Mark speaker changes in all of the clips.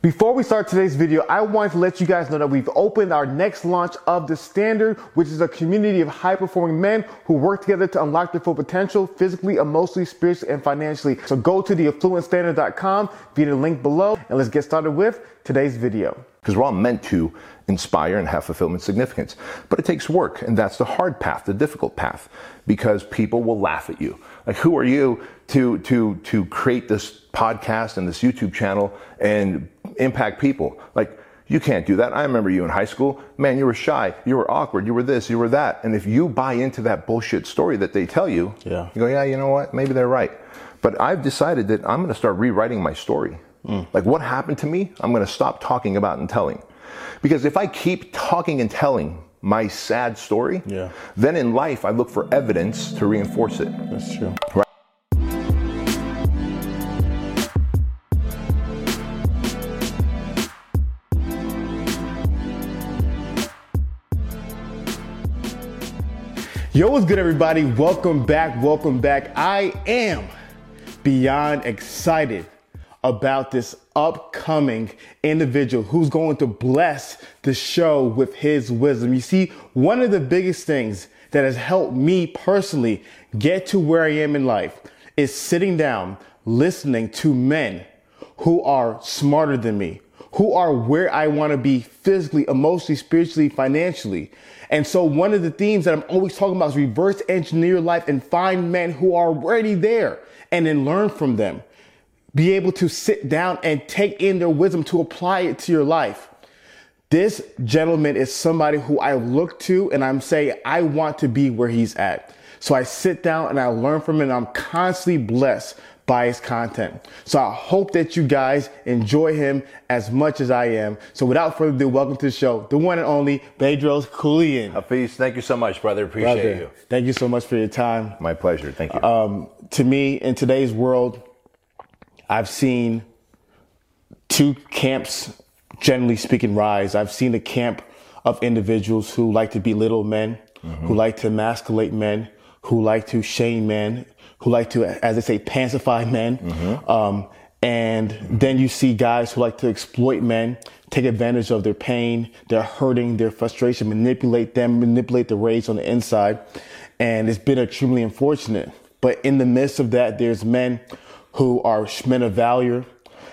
Speaker 1: Before we start today's video, I want to let you guys know that we've opened our next launch of The Standard, which is a community of high performing men who work together to unlock their full potential physically, emotionally, spiritually, and financially. So go to theaffluentstandard.com via the link below and let's get started with today's video.
Speaker 2: Because we're all meant to inspire and have fulfillment significance. But it takes work, and that's the hard path, the difficult path, because people will laugh at you. Like, who are you to, to, to create this podcast and this YouTube channel and impact people. Like, you can't do that. I remember you in high school. Man, you were shy. You were awkward. You were this, you were that. And if you buy into that bullshit story that they tell you,
Speaker 1: yeah.
Speaker 2: you go, yeah, you know what? Maybe they're right. But I've decided that I'm going to start rewriting my story. Mm. Like what happened to me, I'm going to stop talking about and telling. Because if I keep talking and telling my sad story,
Speaker 1: yeah.
Speaker 2: then in life I look for evidence to reinforce it.
Speaker 1: That's true.
Speaker 2: Right?
Speaker 1: Yo, what's good, everybody? Welcome back. Welcome back. I am beyond excited about this upcoming individual who's going to bless the show with his wisdom. You see, one of the biggest things that has helped me personally get to where I am in life is sitting down, listening to men who are smarter than me, who are where I want to be physically, emotionally, spiritually, financially. And so one of the themes that I'm always talking about is reverse engineer life and find men who are already there and then learn from them. Be able to sit down and take in their wisdom to apply it to your life. This gentleman is somebody who I look to and I'm saying, I want to be where he's at. So I sit down and I learn from him and I'm constantly blessed by his content. So I hope that you guys enjoy him as much as I am. So without further ado, welcome to the show, the one and only Bedros Keuilian.
Speaker 2: Hafeez, thank you so much, brother. Appreciate brother, you.
Speaker 1: Thank you so much for your time.
Speaker 2: My pleasure. Thank you.
Speaker 1: Um, to me, in today's world, I've seen two camps, generally speaking, rise. I've seen the camp of individuals who like to belittle men, mm-hmm. who like to emasculate men, who like to shame men, who like to, as they say, pancify men. Mm-hmm. Um, and then you see guys who like to exploit men, take advantage of their pain, their hurting, their frustration, manipulate them, manipulate the rage on the inside. And it's been extremely unfortunate. But in the midst of that, there's men who are men of valor,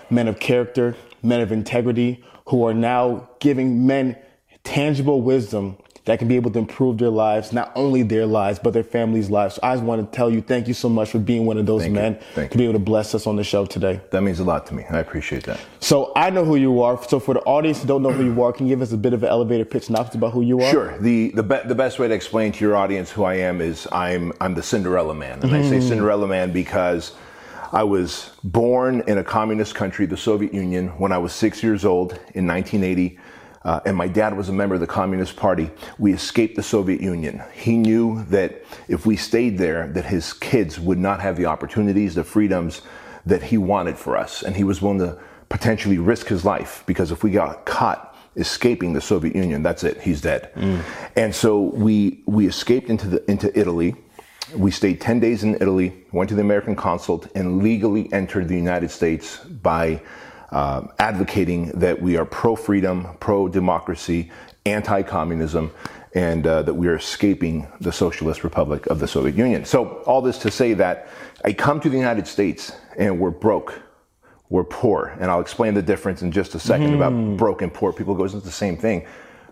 Speaker 1: men of character, men of integrity, who are now giving men tangible wisdom that can be able to improve their lives, not only their lives, but their families' lives. So I just want to tell you, thank you so much for being one of those
Speaker 2: thank
Speaker 1: men
Speaker 2: to
Speaker 1: be able to bless us on the show today.
Speaker 2: That means a lot to me. I appreciate that.
Speaker 1: So I know who you are. So for the audience who don't know who you are, can you give us a bit of an elevator pitch synopsis about who you are?
Speaker 2: Sure. The the, be- the best way to explain to your audience who I am is I'm I'm the Cinderella man, and mm. I say mm. Cinderella man because. I was born in a communist country, the Soviet Union, when I was six years old in 1980 uh, and my dad was a member of the Communist Party. We escaped the Soviet Union. He knew that if we stayed there, that his kids would not have the opportunities, the freedoms that he wanted for us. And he was willing to potentially risk his life because if we got caught escaping the Soviet Union, that's it. He's dead. Mm. And so we we escaped into the into Italy. We stayed 10 days in Italy, went to the American consulate, and legally entered the United States by uh, advocating that we are pro freedom, pro democracy, anti communism, and uh, that we are escaping the socialist republic of the Soviet Union. So, all this to say that I come to the United States and we're broke. We're poor. And I'll explain the difference in just a second mm. about broke and poor. People go, it's the same thing.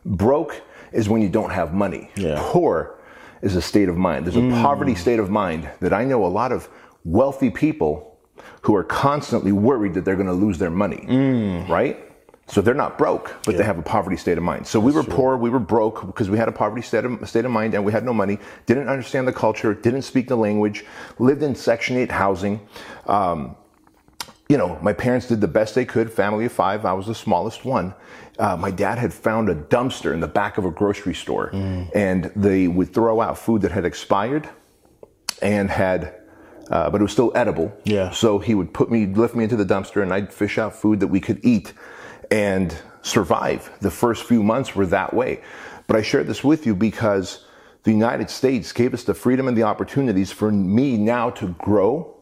Speaker 2: Broke is when you don't have money.
Speaker 1: Yeah.
Speaker 2: Poor is a state of mind. There's a mm. poverty state of mind that I know a lot of wealthy people who are constantly worried that they're going to lose their money, mm. right? So they're not broke, but yeah. they have a poverty state of mind. So That's we were true. poor, we were broke because we had a poverty state of, state of mind and we had no money, didn't understand the culture, didn't speak the language, lived in Section 8 housing. Um, you know, my parents did the best they could, family of five, I was the smallest one. Uh, my dad had found a dumpster in the back of a grocery store mm. and they would throw out food that had expired and had uh, but it was still edible.
Speaker 1: Yeah.
Speaker 2: So he would put me, lift me into the dumpster, and I'd fish out food that we could eat and survive. The first few months were that way. But I share this with you because the United States gave us the freedom and the opportunities for me now to grow,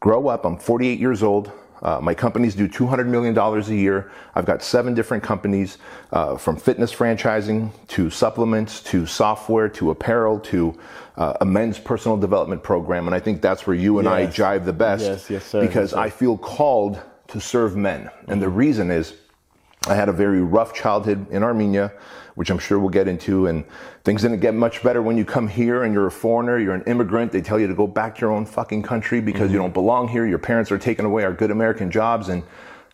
Speaker 2: grow up. I'm 48 years old. Uh, my companies do $200 million a year. I've got seven different companies, uh, from fitness franchising to supplements to software to apparel to uh, a men's personal development program. And I think that's where you and I jive the best
Speaker 1: Yes, yes, sir.
Speaker 2: because
Speaker 1: Yes, sir.
Speaker 2: I feel called to serve men. And the reason is I had a very rough childhood in Armenia, which I'm sure we'll get into, and things didn't get much better when you come here and you're a foreigner, you're an immigrant. They tell you to go back to your own fucking country because you mm-hmm. don't belong here. Your parents are taking away our good American jobs. And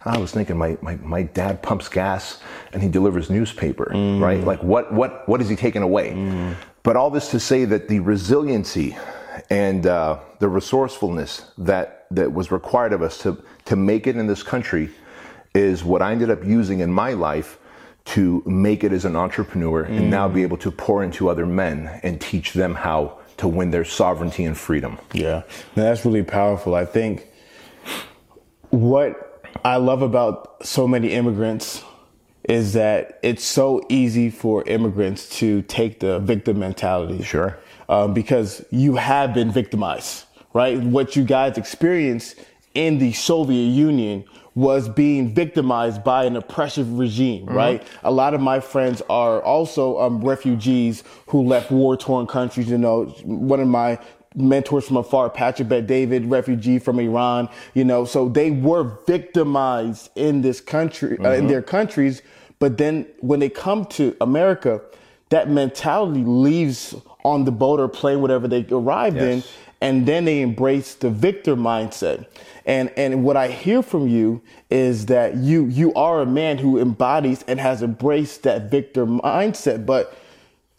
Speaker 2: I was thinking, my, my, my dad pumps gas and he delivers newspaper, mm. right? Like, what, what, what is he taking away? Mm. But all this to say that the resiliency and uh, the resourcefulness that, that was required of us to, to make it in this country is what I ended up using in my life to make it as an entrepreneur and now be able to pour into other men and teach them how to win their sovereignty and freedom.
Speaker 1: Yeah, No, that's really powerful. I think what I love about so many immigrants is that it's so easy for immigrants to take the victim mentality.
Speaker 2: Sure.
Speaker 1: Um, because you have been victimized, right? What you guys experienced in the Soviet Union was being victimized by an oppressive regime, right? A lot of my friends are also um, refugees who left war torn countries. You know, one of my mentors from afar, Patrick Bet David, refugee from Iran, you know, so they were victimized in this country, uh, in their countries. But then when they come to America, that mentality leaves on the boat or plane, whatever they arrived in, and then they embrace the victor mindset. And and what I hear from you is that you you are a man who embodies and has embraced that victor mindset, but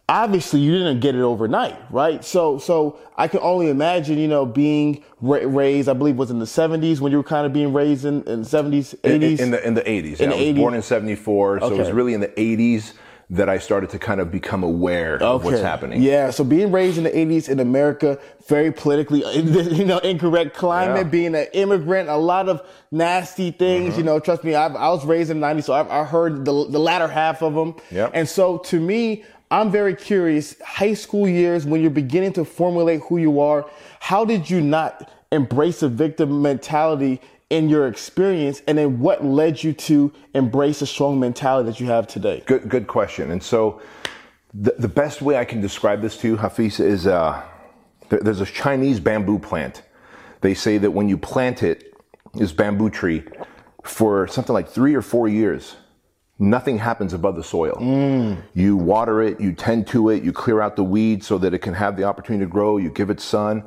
Speaker 1: obviously you didn't get it overnight, right? So so I can only imagine, you know, being ra- raised. I believe was in the '70s when you were kind of being raised in, in the '70s, '80s.
Speaker 2: in the in the 80s.
Speaker 1: In
Speaker 2: yeah,
Speaker 1: the
Speaker 2: I was
Speaker 1: 80s.
Speaker 2: born in 74, so it was really in the 80s that I started to kind of become aware of what's happening.
Speaker 1: Yeah, so being raised in the 80s in America, very politically, you know, incorrect climate,
Speaker 2: Yeah.
Speaker 1: being an immigrant, a lot of nasty things,
Speaker 2: Mm-hmm.
Speaker 1: you know, trust me, I, I was raised in the 90s, so I, I heard the, the latter half of them.
Speaker 2: Yep.
Speaker 1: And so to me, I'm very curious, high school years, when you're beginning to formulate who you are, how did you not embrace a victim mentality in your experience? And then what led you to embrace the strong mentality that you have today?
Speaker 2: Good, good question. And so, the, the best way I can describe this to you, Hafeez, is uh, there, there's a Chinese bamboo plant. They say that when you plant it, this bamboo tree, for something like three or four years, nothing happens above the soil. You water it, you tend to it, you clear out the weeds so that it can have the opportunity to grow, you give it sun,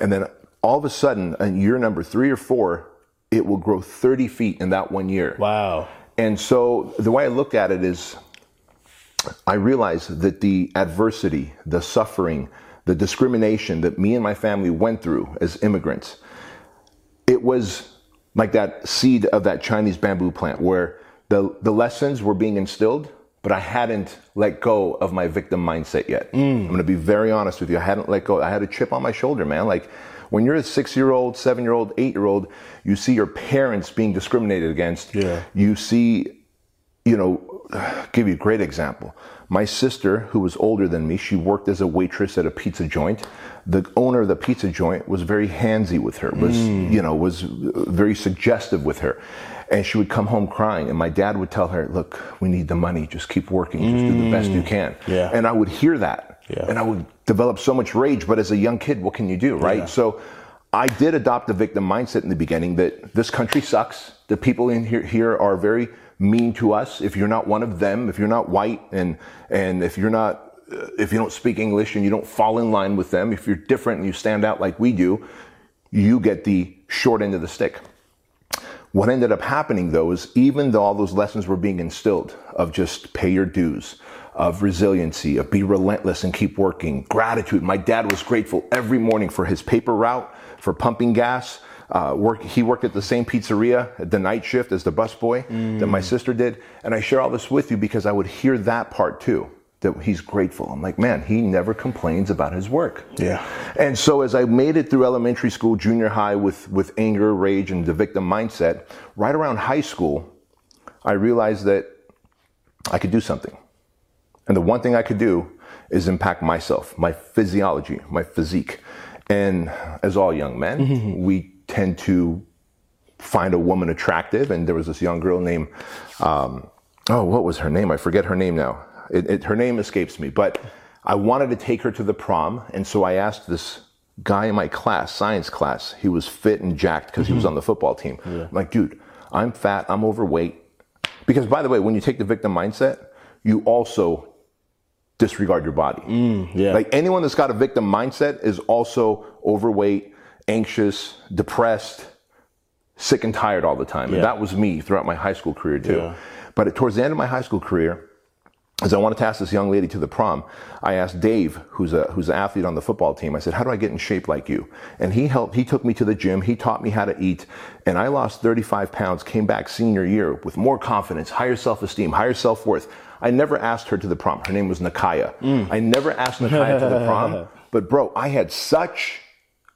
Speaker 2: and then all of a sudden, in year number three or four, it will grow 30 feet in that one year.
Speaker 1: Wow.
Speaker 2: And so the way I look at it is I realize that the adversity, the suffering, the discrimination that me and my family went through as immigrants, it was like that seed of that Chinese bamboo plant where the, the lessons were being instilled, but I hadn't let go of my victim mindset yet. Mm. I'm going to be very honest with you. I hadn't let go. I had a chip on my shoulder, man. Like when you're a six year old, seven year old, eight year old, you see your parents being discriminated against.
Speaker 1: Yeah.
Speaker 2: You see you know, give you a great example. My sister, who was older than me, she worked as a waitress at a pizza joint. The owner of the pizza joint was very handsy with her, was, mm. you know, was very suggestive with her. And she would come home crying. And my dad would tell her, look, we need the money. Just keep working. Just do the best you mm. can.
Speaker 1: Yeah.
Speaker 2: And I would hear that.
Speaker 1: Yeah.
Speaker 2: And I would develop so much rage. But as a young kid, what can you do, right?
Speaker 1: Yeah.
Speaker 2: So I did adopt the victim mindset in the beginning that this country sucks. The people in here, here are very mean to us. If you're not one of them, if you're not white and, and if you're not, uh, if you don't speak English and you don't fall in line with them, if you're different and you stand out like we do, you get the short end of the stick. What ended up happening though is even though all those lessons were being instilled of just pay your dues, of resiliency, of be relentless and keep working, gratitude. My dad was grateful every morning for his paper route, for pumping gas. Uh, work, he worked at the same pizzeria at the night shift as the busboy that my sister did. And I share all this with you because I would hear that part too, that he's grateful. I'm like, man, he never complains about his work.
Speaker 1: Yeah.
Speaker 2: And so as I made it through elementary school, junior high with, with anger, rage, and the victim mindset, right around high school, I realized that I could do something. And the one thing I could do is impact myself, my physiology, my physique. And as all young men, we tend to find a woman attractive. And there was this young girl named, um, oh, what was her name? I forget her name now. It, it, her name escapes me, but I wanted to take her to the prom. And so I asked this guy in my class, science class, he was fit and jacked because mm-hmm. he was mm-hmm. on the football team. Yeah. I'm like, dude, I'm fat, I'm overweight. Because by the way, when you take the victim mindset, you also disregard your body. Mm, yeah. Like anyone that's got a victim mindset is also overweight, anxious, depressed, sick and tired all the time. Yeah. And that was me throughout my high school career too. Yeah. But towards the end of my high school career, as I wanted to ask this young lady to the prom, I asked Dave, who's a who's an athlete on the football team. I said, "How do I get in shape like you?" And he helped. He took me to the gym. He taught me how to eat, and I lost 35 pounds. Came back senior year with more confidence, higher self-esteem, higher self-worth. I never asked her to the prom. Her name was Nakaya. Mm. I never asked Nakaya to the prom. But bro, I had such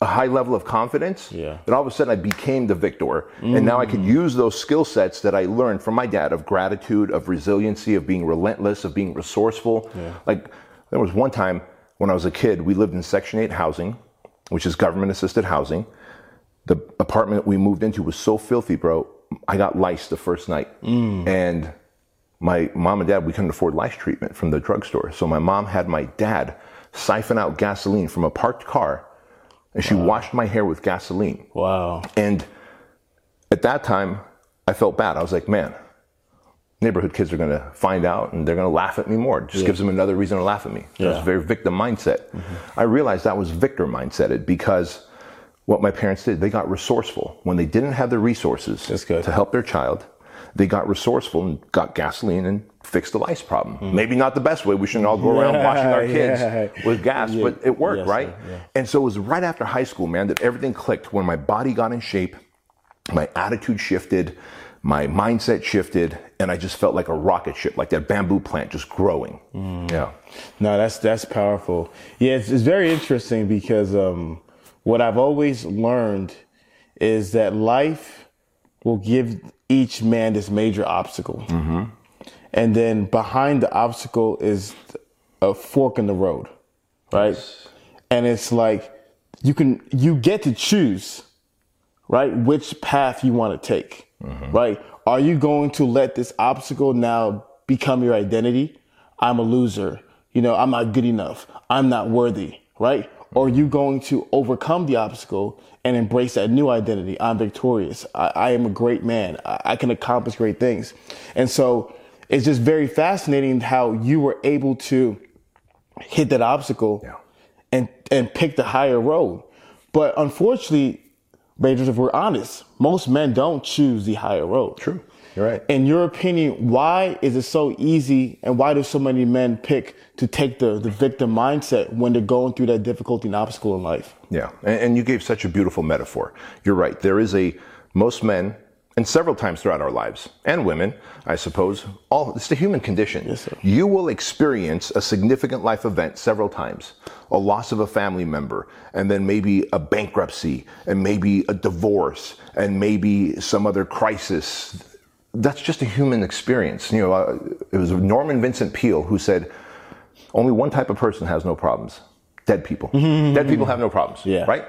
Speaker 2: a high level of confidence yeah. that all of a sudden I became the victor. Mm. And now I could use those skill sets that I learned from my dad of gratitude, of resiliency, of being relentless, of being resourceful. Yeah. Like there was one time when I was a kid, we lived in Section 8 housing, which is government assisted housing. The apartment we moved into was so filthy, bro. I got lice the first night. Mm. And my mom and dad, we couldn't afford lice treatment from the drugstore. So my mom had my dad siphon out gasoline from a parked car and she wow. washed my hair with gasoline.
Speaker 1: Wow.
Speaker 2: And at that time, I felt bad. I was like, man, neighborhood kids are going to find out and they're going to laugh at me more. It just yeah. gives them another reason to laugh at me. Yeah. That was very victim mindset. Mm-hmm. I realized that was victor mindseted because what my parents did, they got resourceful. When they didn't have the resources to help their child, they got resourceful and got gasoline and fixed the lice problem. Mm. Maybe not the best way. We shouldn't all go around yeah, washing our kids yeah. with gas, yeah. but it worked, yes, right? And so it was right after high school, man, that everything clicked when my body got in shape, my attitude shifted, my mindset shifted, and I just felt like a rocket ship, like that bamboo plant just growing. Mm. Yeah.
Speaker 1: No, that's that's powerful. Yeah, it's, it's very interesting because um, what I've always learned is that life will give each man this major obstacle. Mm-hmm. And then behind the obstacle is a fork in the road, right? Yes. And it's like you can, you get to choose, right? Which path you want to take, mm-hmm. right? Are you going to let this obstacle now become your identity? I'm a loser. You know, I'm not good enough. I'm not worthy, right? Or are you going to overcome the obstacle and embrace that new identity? I'm victorious. I, I am a great man. I, I, can accomplish great things. And so it's just very fascinating how you were able to hit that obstacle yeah. and, and pick the higher road. But unfortunately, Rangers, if we're honest, most men don't choose the higher road.
Speaker 2: True. You're right.
Speaker 1: In your opinion, why is it so easy and why do so many men pick to take the, the victim mindset when they're going through that difficulty and obstacle in life?
Speaker 2: Yeah. And, and you gave such a beautiful metaphor. You're right. There is a, most men, and several times throughout our lives, and women, I suppose, all it's the human condition. Yes, you will experience a significant life event several times. A loss of a family member, and then maybe a bankruptcy, and maybe a divorce, and maybe some other crisis that's just a human experience. You know, uh, it was Norman Vincent Peale who said, only one type of person has no problems. Dead people. Dead people have no problems. Yeah. Right?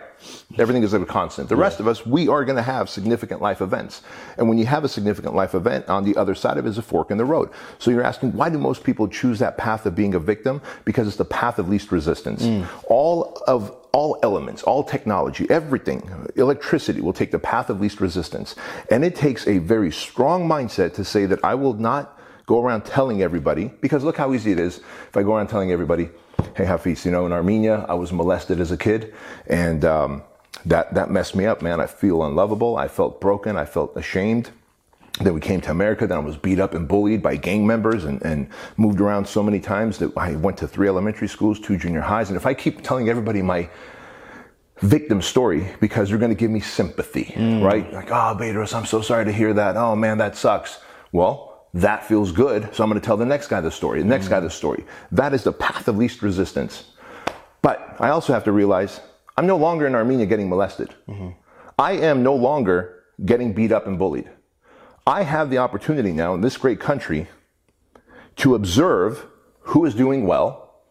Speaker 2: Everything is a constant. The yeah. rest of us, we are going to have significant life events. And when you have a significant life event, on the other side of it is a fork in the road. So you're asking, why do most people choose that path of being a victim? Because it's the path of least resistance. Mm. All of all elements, all technology, everything, electricity will take the path of least resistance. And it takes a very strong mindset to say that I will not go around telling everybody, because look how easy it is if I go around telling everybody, hey, Hafeez, you know, in Armenia, I was molested as a kid, and um, that, that messed me up, man. I feel unlovable. I felt broken. I felt ashamed. Then we came to America. Then I was beat up and bullied by gang members and, and moved around so many times that I went to three elementary schools, two junior highs. And if I keep telling everybody my victim story because you're going to give me sympathy, mm. right? Like, oh, Bedros, I'm so sorry to hear that. Oh, man, that sucks. Well, that feels good. So I'm going to tell the next guy the story, the next mm. guy the story. That is the path of least resistance. But I also have to realize I'm no longer in Armenia getting molested. Mm-hmm. I am no longer getting beat up and bullied. I have the opportunity now in this great country to observe who is doing well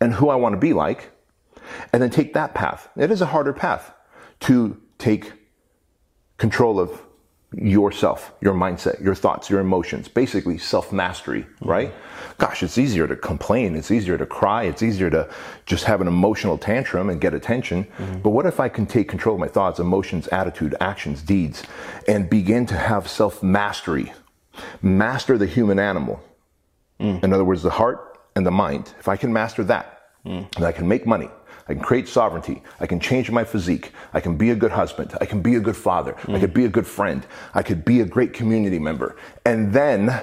Speaker 2: and who I want to be like, and then take that path. It is a harder path to take control of yourself, your mindset, your thoughts, your emotions, basically self mastery, right? Gosh, it's easier to complain. It's easier to cry. It's easier to just have an emotional tantrum and get attention. Mm-hmm. But what if I can take control of my thoughts, emotions, attitude, actions, deeds, and begin to have self mastery? Master the human animal. Mm. In other words, the heart and the mind. If I can master that, mm. then I can make money. I can create sovereignty. I can change my physique. I can be a good husband. I can be a good father. I could be a good friend. I could be a great community member. And then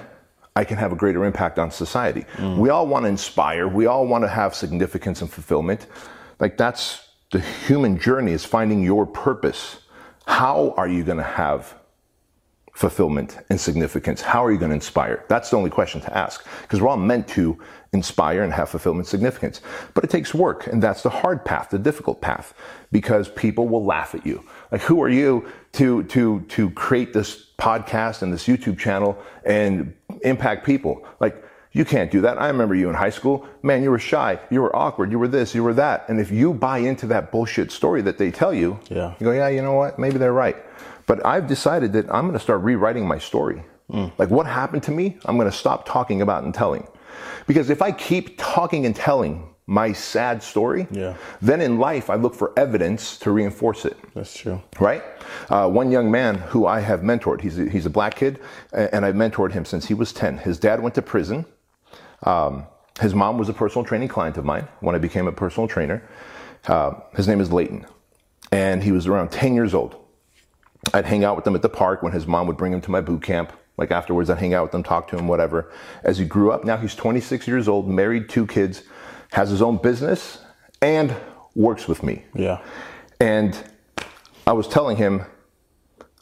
Speaker 2: I can have a greater impact on society. Mm. We all want to inspire. We all want to have significance and fulfillment. Like that's the human journey is finding your purpose. How are you going to have fulfillment and significance? How are you going to inspire? That's the only question to ask because we're all meant to inspire and have fulfillment significance. But it takes work and that's the hard path, the difficult path because people will laugh at you. Like who are you to to to create this podcast and this YouTube channel and impact people? Like you can't do that. I remember you in high school. Man, you were shy. You were awkward. You were this, you were that. And if you buy into that bullshit story that they tell you,
Speaker 1: Yeah.
Speaker 2: you go, yeah, you know what? Maybe they're right. But I've decided that I'm going to start rewriting my story. Mm. Like what happened to me, I'm going to stop talking about and telling. Because if I keep talking and telling my sad story,
Speaker 1: Yeah.
Speaker 2: then in life I look for evidence to reinforce it
Speaker 1: That's true.
Speaker 2: right? Uh, one young man who I have mentored, he's a, he's a black kid, and I've mentored him since he was 10. His dad went to prison. Um, his mom was a personal training client of mine when I became a personal trainer. Uh, his name is Leighton, and he was around 10 years old. I'd hang out with him at the park when his mom would bring him to my boot camp. Like afterwards, I'd hang out with him, talk to him, whatever. As he grew up, now he's 26 years old, married, two kids, has his own business, and works with me.
Speaker 1: Yeah.
Speaker 2: And I was telling him,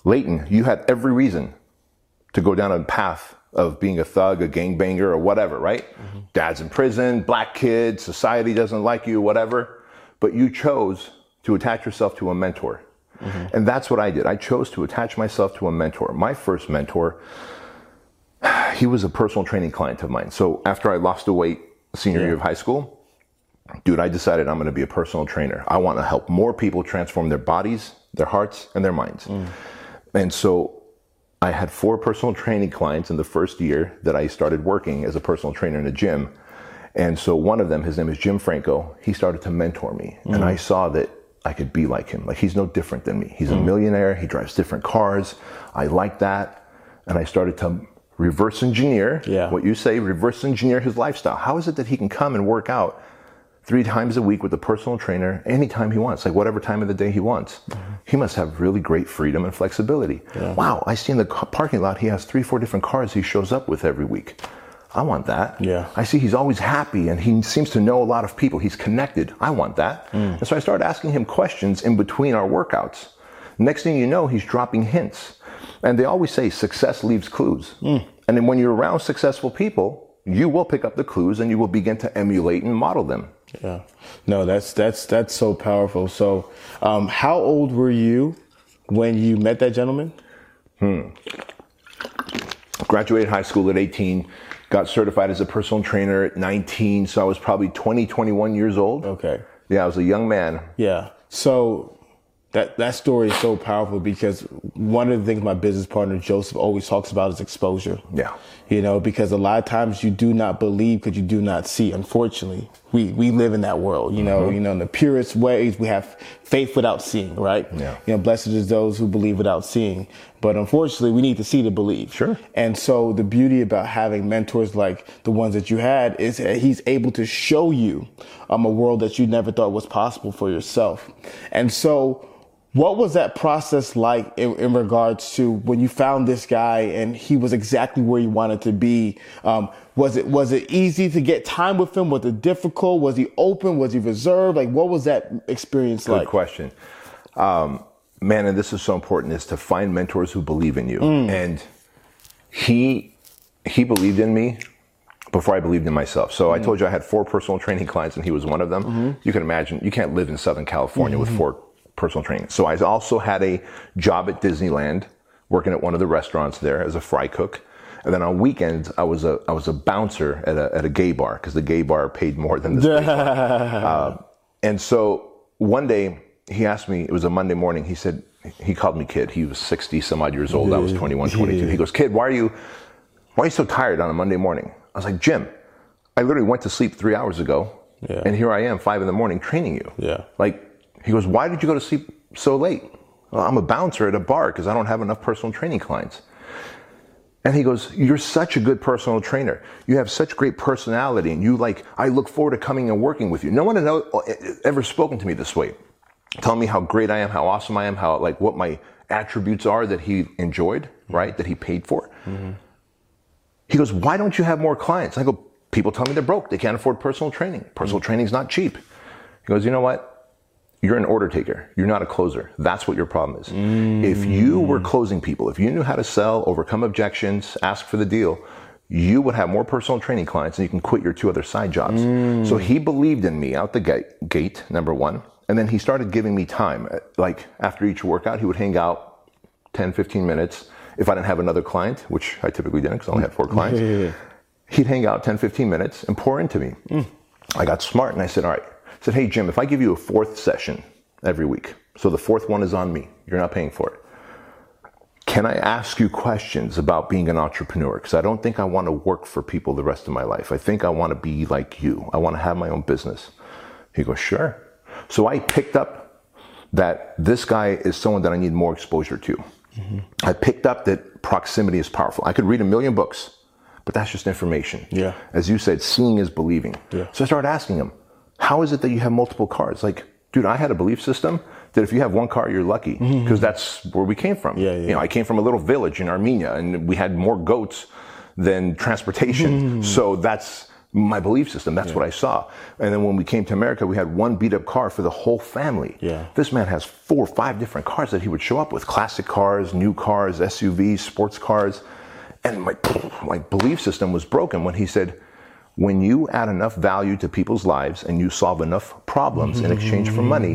Speaker 2: Leighton, you had every reason to go down a path of being a thug, a gangbanger, or whatever, right? Mm-hmm. Dad's in prison, black kid, society doesn't like you, whatever. But you chose to attach yourself to a mentor. Mm-hmm. And that's what I did. I chose to attach myself to a mentor. My first mentor, he was a personal training client of mine. So after I lost the weight senior year of high school, dude, I decided I'm going to be a personal trainer. I want to help more people transform their bodies, their hearts, and their minds. Mm. And so I had four personal training clients in the first year that I started working as a personal trainer in a gym. And so one of them, his name is Jim Franco, he started to mentor me. And mm. I saw that I could be like him. Like he's no different than me. He's a hmm. millionaire, he drives different cars. I like that. And I started to reverse engineer
Speaker 1: Yeah.
Speaker 2: what you say, reverse engineer his lifestyle. How is it that he can come and work out three times a week with a personal trainer anytime he wants, like whatever time of the day he wants. Mm-hmm. He must have really great freedom and flexibility. Wow, I see in the parking lot he has three, four different cars he shows up with every week. I want that.
Speaker 1: Yeah.
Speaker 2: I see he's always happy and he seems to know a lot of people. He's connected. I want that. And so I started asking him questions in between our workouts. Next thing you know, he's dropping hints. And they always say success leaves clues. And then when you're around successful people, you will pick up the clues and you will begin to emulate and model them.
Speaker 1: Yeah. No, that's that's that's so powerful. So, um, how old were you when you met that gentleman? Hmm.
Speaker 2: Graduated high school at 18 got certified as a personal trainer at 19 so i was probably 20 21 years old
Speaker 1: Okay.
Speaker 2: yeah i was a young man
Speaker 1: Yeah. So that that story is so powerful because one of the things my business partner Joseph always talks about is exposure.
Speaker 2: Yeah.
Speaker 1: You know, because a lot of times you do not believe because you do not see. Unfortunately, we we live in that world. You know,
Speaker 2: Mm-hmm.
Speaker 1: you know, in the purest ways, we have faith without seeing. Right.
Speaker 2: Yeah.
Speaker 1: You know, blessed is those who believe without seeing. But unfortunately, we need to see to believe.
Speaker 2: Sure.
Speaker 1: And so the beauty about having mentors like the ones that you had is that he's able to show you um, a world that you never thought was possible for yourself. And so what was that process like in, in regards to when you found this guy and he was exactly where you wanted to be? Um, was it was it easy to get time with him? Was it difficult? Was he open? Was he reserved? Like what was that experience
Speaker 2: good
Speaker 1: like?
Speaker 2: question um, man and this is so important is to find mentors who believe in you and he he believed in me before I believed in myself. So I told you I had four personal training clients and he was one of them. You can imagine, you can't live in Southern California with four personal training. So I also had a job at Disneyland working at one of the restaurants there as a fry cook. And then on weekends, I was a, I was a bouncer at a, at a gay bar because the gay bar paid more than the. Uh, and so one day he asked me, it was a Monday morning, he said, he called me kid. He was 60 some odd years old. I was 21, 22. He goes, kid, why are you, why are you so tired on a Monday morning? I was like, Jim, I literally went to sleep three hours ago,
Speaker 1: Yeah.
Speaker 2: and here I am, five in the morning, training you.
Speaker 1: Yeah.
Speaker 2: Like, he goes, why did you go to sleep so late? Well, I'm a bouncer at a bar because I don't have enough personal training clients. And he goes, You're such a good personal trainer. You have such great personality, and you like, I look forward to coming and working with you. No one had uh, ever spoken to me this way, telling me how great I am, how awesome I am, how like what my attributes are that he enjoyed, mm-hmm. right? That he paid for. He goes, Why don't you have more clients? I go, People tell me they're broke. They can't afford personal training. Personal mm-hmm. training's not cheap. He goes, You know what? You're an order taker. You're not a closer. That's what your problem is. If you were mm. closing people, if you knew how to sell, overcome objections, ask for the deal, you would have more personal training clients and you can quit your two other side jobs. Mm. So he believed in me out the gate, gate, number one. And then he started giving me time. Like after each workout, he would hang out 10, 15 minutes. If I didn't have another client, which I typically didn't because I only had four clients,
Speaker 1: Yeah, yeah, yeah.
Speaker 2: he'd hang out 10, 15 minutes and pour into me. Mm. I got smart and I said, all right. Said, hey, Jim, if I give you a fourth session every week, so the fourth one is on me, you're not paying for it. Can I ask you questions about being an entrepreneur? Because I don't think I want to work for people the rest of my life. I think I want to be like you. I want to have my own business. He goes, sure. So I picked up that this guy is someone that I need more exposure to. Mm-hmm. I picked up that proximity is powerful. I could read a million books, but that's just information.
Speaker 1: Yeah.
Speaker 2: As you said, seeing is believing.
Speaker 1: Yeah.
Speaker 2: So I started asking him, how is it that you have multiple cars? Like, dude, I had a belief system that if you have one car, you're lucky because that's where we came from.
Speaker 1: Mm-hmm. Yeah, yeah.
Speaker 2: You know, I came from a little village in Armenia and we had more goats than transportation.
Speaker 1: Mm-hmm.
Speaker 2: so that's my belief system. That's what I saw. And then when we came to America, we had one beat up car for the whole family.
Speaker 1: Yeah.
Speaker 2: This man has four or five different cars that he would show up with classic cars, new cars, SUVs, sports cars. And my, my belief system was broken when he said, when you add enough value to people's lives and you solve enough problems in exchange for money,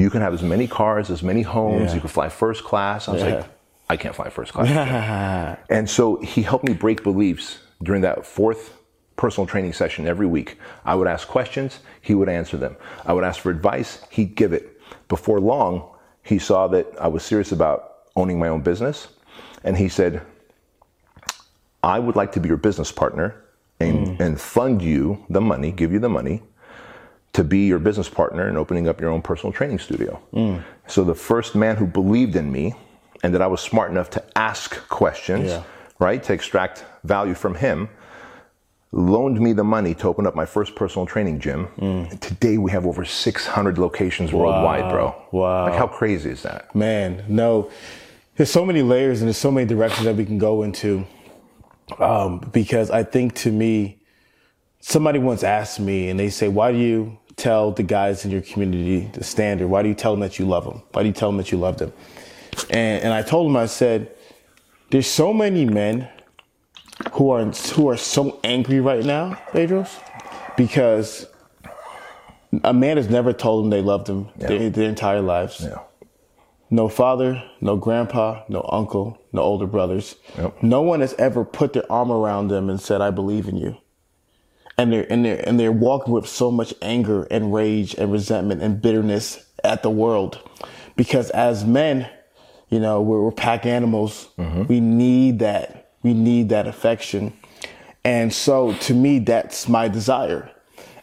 Speaker 2: you can have as many cars, as many homes,
Speaker 1: Yeah.
Speaker 2: you can fly first class. I was
Speaker 1: Yeah.
Speaker 2: like, I can't fly first class. and so he helped me break beliefs during that fourth personal training session every week. I would ask questions, he would answer them. I would ask for advice, he'd give it. Before long, he saw that I was serious about owning my own business. And he said, I would like to be your business partner and, mm. and fund you the money, give you the money to be your business partner in opening up your own personal training studio. Mm. So the first man who believed in me and that I was smart enough to ask questions,
Speaker 1: Yeah.
Speaker 2: right, to extract value from him, loaned me the money to open up my first personal training gym. And today we have over 600 locations worldwide, bro.
Speaker 1: Wow.
Speaker 2: Like how crazy is that?
Speaker 1: Man, no. There's so many layers and there's so many directions that we can go into. Um, because I think to me, somebody once asked me and they say, why do you tell the guys in your community the standard? Why do you tell them that you love them? Why do you tell them that you love them? And, and I told them, I said, there's so many men who are, who are so angry right now, Bedros, because a man has never told them they loved them their, their entire lives.
Speaker 2: Yeah.
Speaker 1: No father, no grandpa, no uncle, no older brothers.
Speaker 2: Yep.
Speaker 1: No one has ever put their arm around them and said, "I believe in you." And they're and they're and they're walking with so much anger and rage and resentment and bitterness at the world, because as men, you know, we're, we're pack animals. Mm-hmm. We need that. We need that affection, and so to me, that's my desire.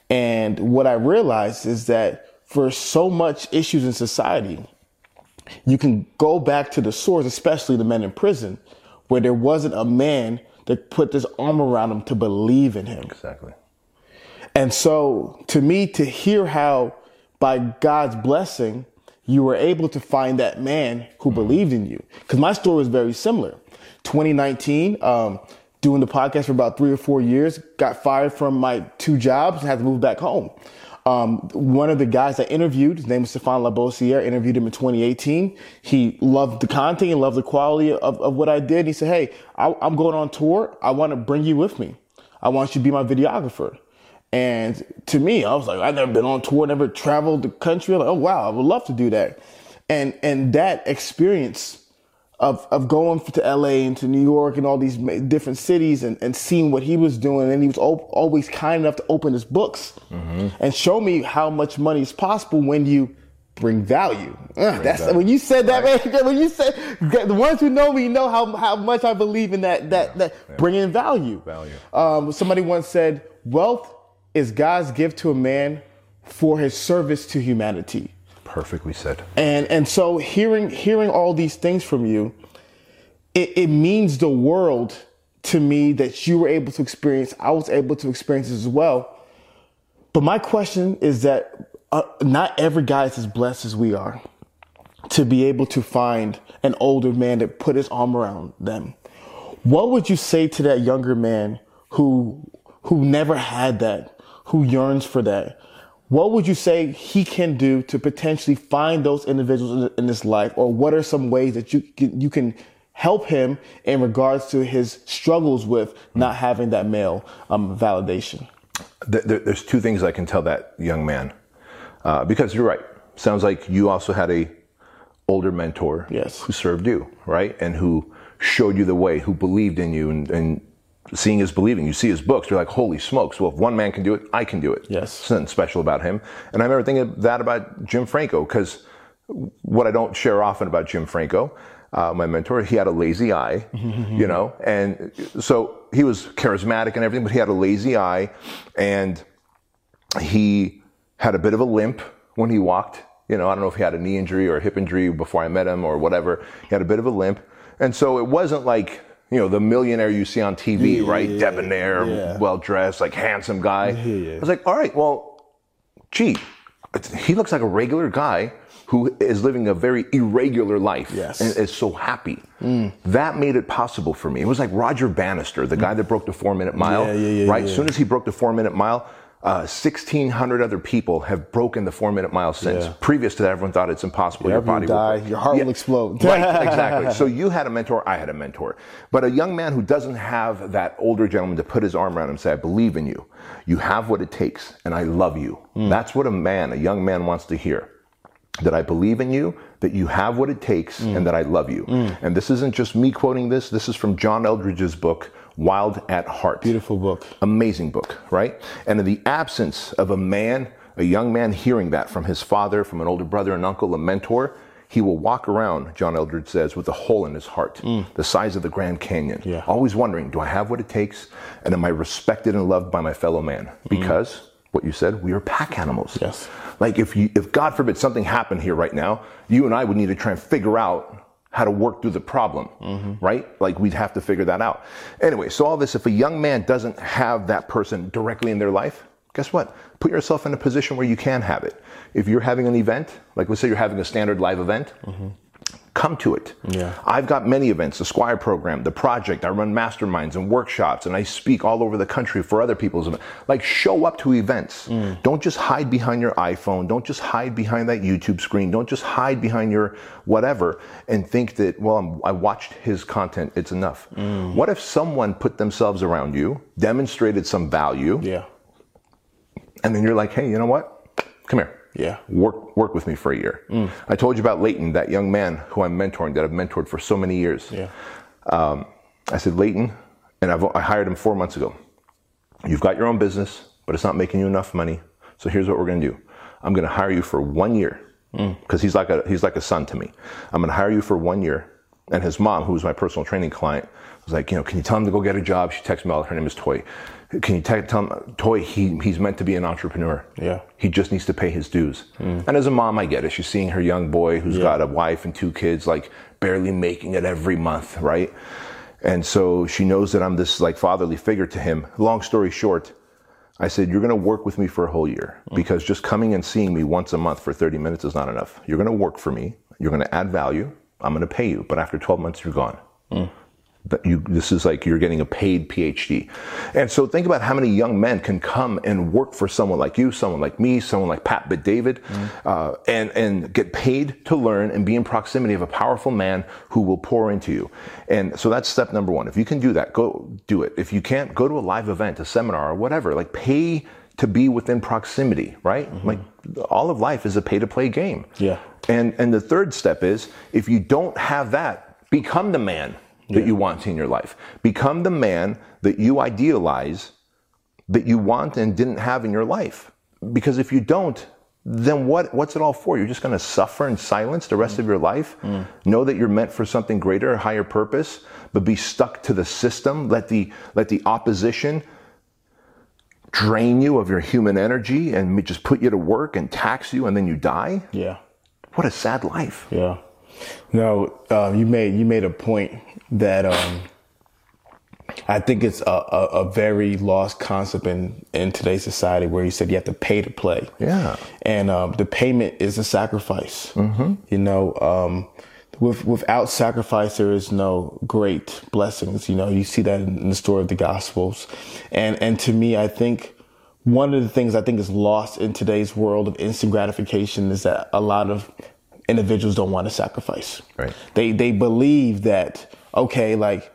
Speaker 1: And what I realized is that for so much issues in society, you can go back to the source, especially the men in prison, where there wasn't a man that put this arm around him to believe in him.
Speaker 2: Exactly.
Speaker 1: And so to me, to hear how by God's blessing, you were able to find that man who believed in you. Because my story was very similar. 2019, um, doing the podcast for about three or four years, got fired from my two jobs and had to move back home. Um, one of the guys I interviewed, his name is Stephan Labossiere, interviewed him in 2018. He loved the content and loved the quality of, of what I did. He said, Hey, I, I'm going on tour. I want to bring you with me. I want you to be my videographer. And to me, I was like, I've never been on tour, never traveled the country. I'm like, oh wow, I would love to do that. And and that experience of of going to LA and to New York and all these different cities and, and seeing what he was doing, and he was al- always kind enough to open his books and show me how much money is possible when you bring value. Uh, that's value. when you said that, right. man. When you said the ones who know me know how, how much I believe in that that yeah. that yeah. bringing value.
Speaker 2: Value.
Speaker 1: Um, somebody once said, "Wealth is God's gift to a man for his service to humanity."
Speaker 2: Perfectly said.
Speaker 1: And and so hearing hearing all these things from you, it, it means the world to me that you were able to experience. I was able to experience as well. But my question is that uh, not every guy is as blessed as we are to be able to find an older man that put his arm around them. What would you say to that younger man who who never had that, who yearns for that? What would you say he can do to potentially find those individuals in, his life, or what are some ways that you you can help him in regards to his struggles with not having that male um, validation?
Speaker 2: There's two things I can tell that young man. Uh, because you're right. Sounds like you also had a older mentor
Speaker 1: yes.
Speaker 2: who served you, right? And who showed you the way, who believed in you and, and seeing is believing. You see his books, you're like, holy smokes. Well, if one man can do it, I can do it.
Speaker 1: Yes.
Speaker 2: Something special about him. And I remember thinking that about Jim Franco, because what I don't share often about Jim Franco, uh, my mentor, he had a lazy eye, you know, and so he was charismatic and everything, but he had a lazy eye and he had a bit of a limp when he walked. You know, I don't know if he had a knee injury or a hip injury before I met him or whatever. He had a bit of a limp. And so it wasn't like, you know, the millionaire you see on TV, yeah, right? Yeah, Debonair, yeah. well dressed, like handsome guy. I was like, all right, well, gee, he looks like a regular guy who is living a very irregular life
Speaker 1: yes.
Speaker 2: and is so happy. Mm. That made it possible for me. It was like Roger Bannister, the guy that broke the four minute mile, right? As soon as he broke the four minute mile, uh, 1,600 other people have broken the four minute mile since. Yeah. Previous to that, everyone thought it's impossible.
Speaker 1: your body will die, will your heart yeah. will explode.
Speaker 2: right, exactly. So you had a mentor, I had a mentor. But a young man who doesn't have that older gentleman to put his arm around him and say, I believe in you. You have what it takes, and I love you. Mm. That's what a man, a young man wants to hear. That I believe in you, that you have what it takes, mm. and that I love you. Mm. And this isn't just me quoting this, this is from John Eldredge's book, Wild at Heart.
Speaker 1: Beautiful book.
Speaker 2: Amazing book, right? And in the absence of a man, a young man hearing that from his father, from an older brother, an uncle, a mentor, he will walk around, John Eldredge says, with a hole in his heart, mm. the size of the Grand Canyon.
Speaker 1: Yeah.
Speaker 2: Always wondering, do I have what it takes? And am I respected and loved by my fellow man? Mm. Because. What you said, we are pack animals.
Speaker 1: Yes.
Speaker 2: Like if you, if God forbid something happened here right now, you and I would need to try and figure out how to work through the problem, mm-hmm. right? Like we'd have to figure that out. Anyway, so all this, if a young man doesn't have that person directly in their life, guess what? Put yourself in a position where you can have it. If you're having an event, like let's say you're having a standard live event, mm-hmm come to it.
Speaker 1: Yeah.
Speaker 2: I've got many events, the Squire program, the project. I run masterminds and workshops and I speak all over the country for other people's events. Like show up to events. Mm. Don't just hide behind your iPhone. Don't just hide behind that YouTube screen. Don't just hide behind your whatever and think that, well, I'm, i watched his content. It's enough. Mm. What if someone put themselves around you, demonstrated some value?
Speaker 1: Yeah.
Speaker 2: And then you're like, hey, you know what? Come here.
Speaker 1: Yeah.
Speaker 2: Work work with me for a year. Mm. I told you about Leighton, that young man who I'm mentoring, that I've mentored for so many years.
Speaker 1: Yeah.
Speaker 2: Um, I said, Leighton, and I've, I hired him four months ago. You've got your own business, but it's not making you enough money. So here's what we're going to do. I'm going to hire you for one year because mm. he's like a he's like a son to me. I'm going to hire you for one year. And his mom, who was my personal training client, was like, you know, can you tell him to go get a job? She texted me all. Her name is Toy. Can you t- tell him, Toy, he, he's meant to be an entrepreneur.
Speaker 1: Yeah.
Speaker 2: He just needs to pay his dues. Mm. And as a mom, I get it. She's seeing her young boy who's yeah. got a wife and two kids, like barely making it every month, right? And so she knows that I'm this like fatherly figure to him. Long story short, I said, You're going to work with me for a whole year mm. because just coming and seeing me once a month for 30 minutes is not enough. You're going to work for me. You're going to add value. I'm going to pay you. But after 12 months, you're gone. Mm you, this is like you're getting a paid PhD. And so think about how many young men can come and work for someone like you, someone like me, someone like Pat Bet David, mm uh, and, and get paid to learn and be in proximity of a powerful man who will pour into you. And so that's step number one. If you can do that, go do it. If you can't, go to a live event, a seminar, or whatever. Like pay to be within proximity, right? Mm-hmm. Like all of life is a pay to play game.
Speaker 1: Yeah.
Speaker 2: And and the third step is if you don't have that, become the man that yeah. you want in your life. Become the man that you idealize, that you want and didn't have in your life. Because if you don't, then what, what's it all for? You're just going to suffer in silence the rest of your life? Know that you're meant for something greater, a higher purpose, but be stuck to the system. Let the, let the opposition drain you of your human energy and just put you to work and tax you and then you die?
Speaker 1: Yeah.
Speaker 2: What a sad life.
Speaker 1: Yeah. No, um, you made you made a point that um, I think it's a, a, a, very lost concept in, in today's society where you said you have to pay to play.
Speaker 2: Yeah.
Speaker 1: And um, the payment is a sacrifice. Mm-hmm. You know, um, with, without sacrifice, there is no great blessings. You know, you see that in, in the story of the Gospels. And, and to me, I think one of the things I think is lost in today's world of instant gratification is that a lot of individuals don't want to sacrifice.
Speaker 2: Right.
Speaker 1: They, they believe that, okay, like,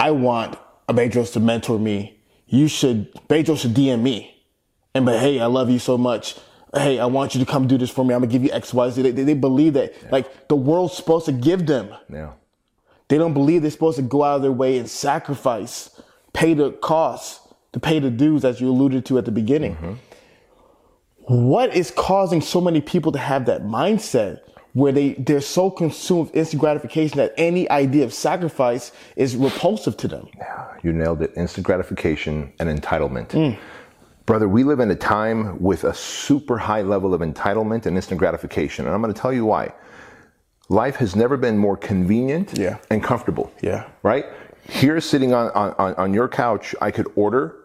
Speaker 1: I want a Bedros to mentor me. You should, Bedros should DM me and but hey, I love you so much. Hey, I want you to come do this for me. I'm gonna give you X, Y, Z. They, they, they believe that like the world's supposed to give them.
Speaker 2: Yeah.
Speaker 1: They don't believe they're supposed to go out of their way and sacrifice, pay the costs, to pay the dues, as you alluded to at the beginning. Mm-hmm. What is causing so many people to have that mindset where they, they're so consumed with instant gratification that any idea of sacrifice is repulsive to them?
Speaker 2: Yeah, you nailed it. Instant gratification and entitlement. Mm. Brother, we live in a time with a super high level of entitlement and instant gratification. And I'm going to tell you why. Life has never been more convenient
Speaker 1: Yeah.
Speaker 2: and comfortable.
Speaker 1: Yeah.
Speaker 2: Right? Here, sitting on, on, on your couch, I could order,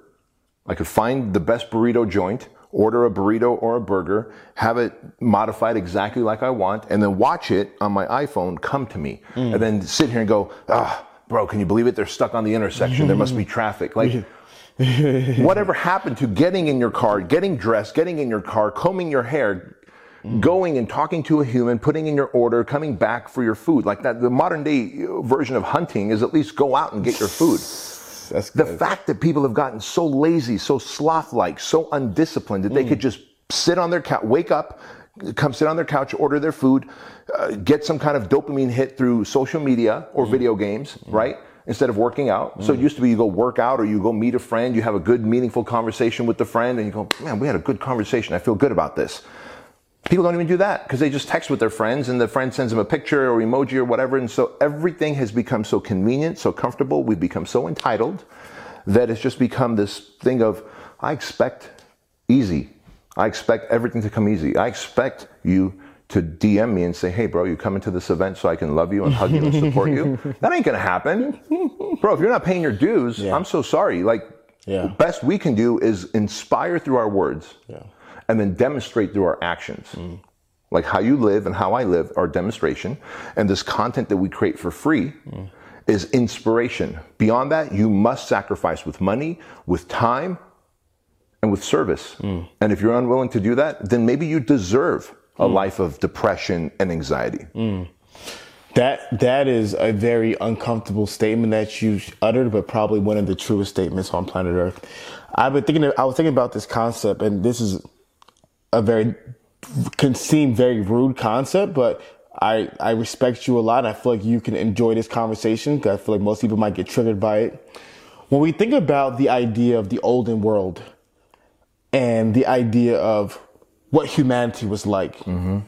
Speaker 2: I could find the best burrito joint, order a burrito or a burger, have it modified exactly like I want, and then watch it on my iPhone come to me. And then sit here and go, ah, bro, can you believe it? They're stuck on the intersection. There must be traffic. Like, whatever happened to getting in your car, getting dressed, getting in your car, combing your hair, going and talking to a human, putting in your order, coming back for your food. Like that, the modern day version of hunting is at least go out and get your food.
Speaker 1: That's
Speaker 2: The fact that people have gotten so lazy, so sloth like, so undisciplined that they mm. could just sit on their couch, wake up, come sit on their couch, order their food, uh, get some kind of dopamine hit through social media or mm. video games, mm. right? Instead of working out. So it used to be you go work out or you go meet a friend, you have a good, meaningful conversation with the friend, and you go, man, we had a good conversation. I feel good about this. People don't even do that because they just text with their friends and the friend sends them a picture or emoji or whatever. And so everything has become so convenient, so comfortable. We've become so entitled that it's just become this thing of, I expect easy. I expect everything to come easy. I expect you to DM me and say, hey, bro, you coming to this event so I can love you and hug you and support you? That ain't gonna happen. Bro, if you're not paying your dues, I'm so sorry. Like,
Speaker 1: Yeah.
Speaker 2: the best we can do is inspire through our words and then demonstrate through our actions. Like how you live and how I live are demonstration. And this content that we create for free is inspiration. Beyond that, you must sacrifice with money, with time, and with service. And if you're unwilling to do that, then maybe you deserve a mm. life of depression and anxiety. Mm.
Speaker 1: That that is a very uncomfortable statement that you uttered, but probably one of the truest statements on planet Earth. I've been thinking. I was thinking about this concept, and this is a very can seem very rude concept, but I I respect you a lot. I feel like you can enjoy this conversation. 'cause I feel like most people might get triggered by it. When we think about the idea of the olden world and the idea of what humanity was like, mm-hmm.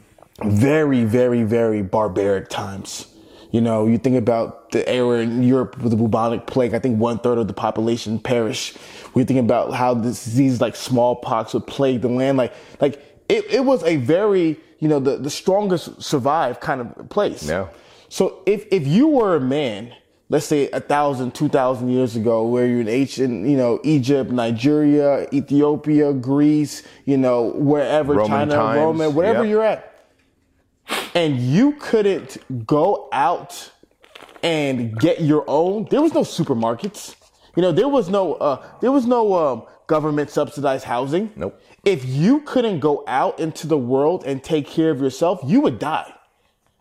Speaker 1: very, very, very barbaric times. You know, you think about the era in Europe with the bubonic plague. I think one third of the population perished. We think about how this disease like smallpox would plague the land. Like, like it, it was a very, you know, the, the strongest survive kind of place.
Speaker 2: Yeah.
Speaker 1: So if, if you were a man, let's say a thousand, two thousand years ago, where you're in ancient, you know, Egypt, Nigeria, Ethiopia, Greece, you know, wherever,
Speaker 2: Roman
Speaker 1: China,
Speaker 2: times,
Speaker 1: Roman, wherever
Speaker 2: yeah.
Speaker 1: you're at, and you couldn't go out and get your own. There was no supermarkets. You know, there was no uh, there was no um, government subsidized housing.
Speaker 2: Nope.
Speaker 1: If you couldn't go out into the world and take care of yourself, you would die.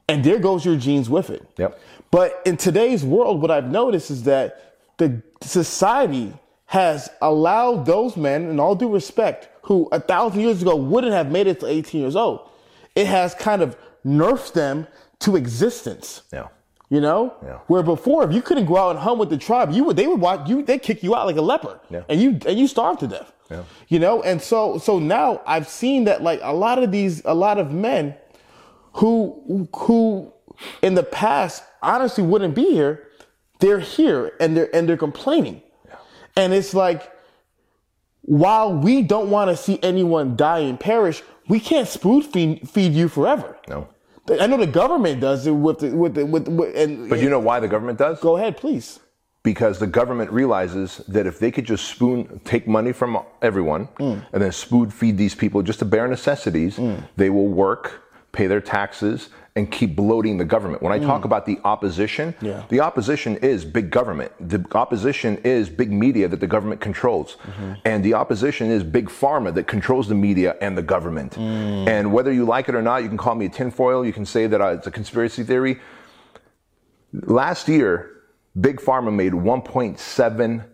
Speaker 1: And there goes your genes with it.
Speaker 2: Yep.
Speaker 1: But in today's world, what I've noticed is that the society has allowed those men, in all due respect, who a thousand years ago wouldn't have made it to 18 years old, it has kind of nerfed them to existence.
Speaker 2: Yeah.
Speaker 1: You know,
Speaker 2: Yeah.
Speaker 1: where before, if you couldn't go out and hunt with the tribe, you would they would watch you, they kick you out like a leper,
Speaker 2: Yeah.
Speaker 1: and you and you starve to death.
Speaker 2: Yeah.
Speaker 1: You know, and so so now I've seen that like a lot of these a lot of men who who in the past honestly wouldn't be here, they're here and they're and they're complaining. yeah. And it's like while we don't want to see anyone die and perish, we can't spoon feed, feed you forever.
Speaker 2: No.
Speaker 1: I know the government does it with the, with the, with, with and
Speaker 2: But you know why the government does?
Speaker 1: go ahead, please.
Speaker 2: because the government realizes that if they could just spoon take money from everyone
Speaker 1: Mm.
Speaker 2: and then spoon feed these people just the bare necessities, they will work, pay their taxes, and keep bloating the government. When I talk about the opposition,
Speaker 1: Mm. Yeah.
Speaker 2: the opposition is big government. The opposition is big media that the government controls.
Speaker 1: Mm-hmm.
Speaker 2: And the opposition is big pharma that controls the media and the government.
Speaker 1: Mm.
Speaker 2: And whether you like it or not, you can call me a tinfoil, you can say that uh, it's a conspiracy theory. Last year, Big Pharma made 1.7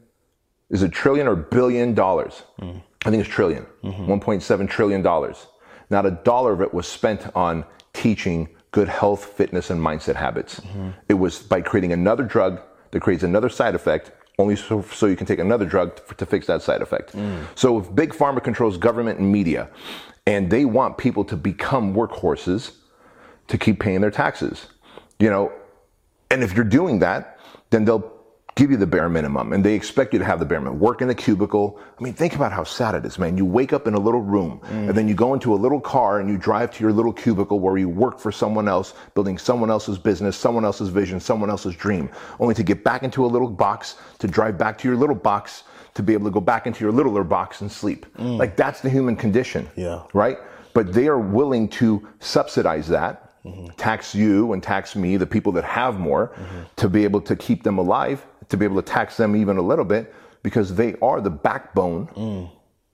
Speaker 2: is a trillion or billion dollars? I think it's trillion. 1.7 trillion dollars. Not a dollar of it was spent on teaching good health, fitness, and mindset habits. Mm-hmm. It was by creating another drug that creates another side effect, only so, so you can take another drug to, to fix that side effect. Mm. So if big pharma controls government and media, and they want people to become workhorses to keep paying their taxes, you know, and if you're doing that, then they'll give you the bare minimum and they expect you to have the bare minimum. Work in a cubicle. I mean, think about how sad it is, man. You wake up in a little room and then you go into a little car and you drive to your little cubicle where you work for someone else, building someone else's business, someone else's vision, someone else's dream, only to get back into a little box, to drive back to your little box, to be able to go back into your littler box and sleep. Mm. Like that's the human condition.
Speaker 1: Yeah.
Speaker 2: Right? But they are willing to subsidize that tax you and tax me, the people that have more, to be able to keep them alive, to be able to tax them even a little bit, because they are the backbone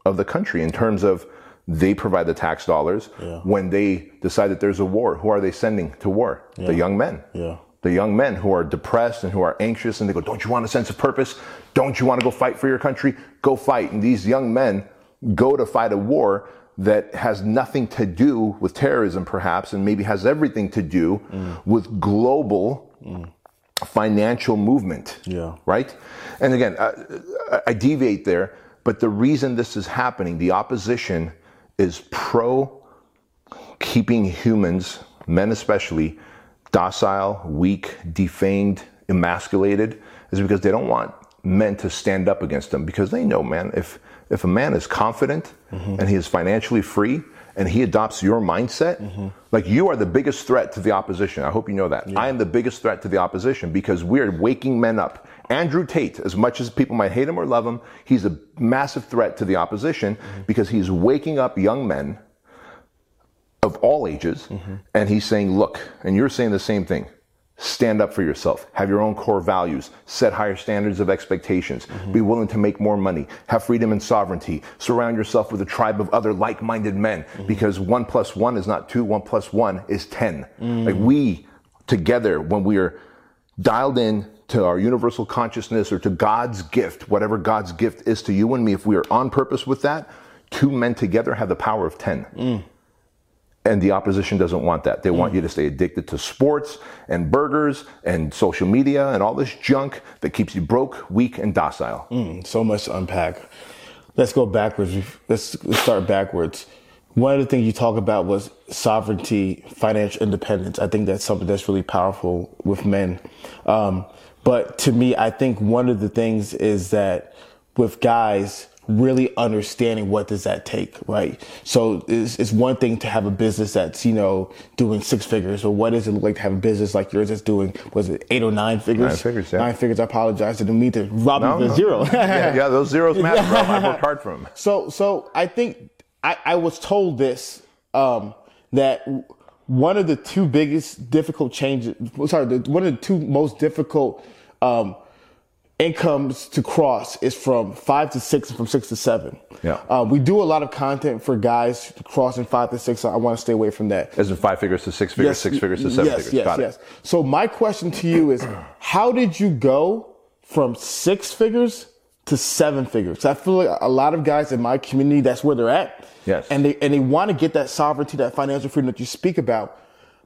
Speaker 2: of the country in terms of they provide the tax dollars. When they decide that there's a war, who are they sending to war? The young men.
Speaker 1: Yeah.
Speaker 2: The young men who are depressed and who are anxious and they go, Don't you want a sense of purpose? Don't you want to go fight for your country? Go fight. And these young men go to fight a war that has nothing to do with terrorism, perhaps, and maybe has everything to do with global financial movement.
Speaker 1: Yeah.
Speaker 2: Right? And again, I, I deviate there, but the reason this is happening, the opposition is pro keeping humans, men especially, docile, weak, defamed, emasculated, is because they don't want men to stand up against them because they know, man, if if a man is confident mm-hmm. and he is financially free and he adopts your mindset, mm-hmm. like you are the biggest threat to the opposition. I hope you know that. I am the biggest threat to the opposition because we're waking men up. Andrew Tate, as much as people might hate him or love him, he's a massive threat to the opposition mm-hmm. because he's waking up young men of all ages, and he's saying, Look, and you're saying the same thing. Stand up for yourself. Have your own core values. Set higher standards of expectations. Mm-hmm. Be willing to make more money. Have freedom and sovereignty. Surround yourself with a tribe of other like minded men mm-hmm. because one plus one is not two, one plus one is 10. Mm. Like we together, when we are dialed in to our universal consciousness or to God's gift, whatever God's gift is to you and me, if we are on purpose with that, two men together have the power of 10. Mm. And the opposition doesn't want that. They want you to stay addicted to sports and burgers and social media and all this junk that keeps you broke, weak, and docile.
Speaker 1: So much to unpack. Let's go backwards. Let's, let's start backwards. One of the things you talk about was sovereignty, financial independence. I think that's something that's really powerful with men. Um, but to me, I think one of the things is that with guys, really understanding what does that take, right? So it's, it's one thing to have a business that's, you know, doing six figures, or what does it look like to have a business like yours that's doing, was it eight or nine figures?
Speaker 2: Nine figures, yeah.
Speaker 1: Nine figures. I apologize. I didn't mean to rob
Speaker 2: No,
Speaker 1: you
Speaker 2: no.
Speaker 1: zero.
Speaker 2: yeah, yeah, those zeros matter, bro. I worked hard for them.
Speaker 1: So, so I think I, I was told this um, that one of the two biggest difficult changes, sorry, the, one of the two most difficult um, incomes to cross is from five to six and from six to seven.
Speaker 2: Yeah.
Speaker 1: Uh, we do a lot of content for guys crossing five to six. I want to stay away from that.
Speaker 2: As in five figures to six figures, six figures to seven
Speaker 1: yes,
Speaker 2: figures.
Speaker 1: Yes,
Speaker 2: Got
Speaker 1: yes.
Speaker 2: it.
Speaker 1: So my question to you is, how did you go from six figures to seven figures? I feel like a lot of guys in my community, that's where they're at.
Speaker 2: Yes.
Speaker 1: And they and they want to get that sovereignty, that financial freedom that you speak about,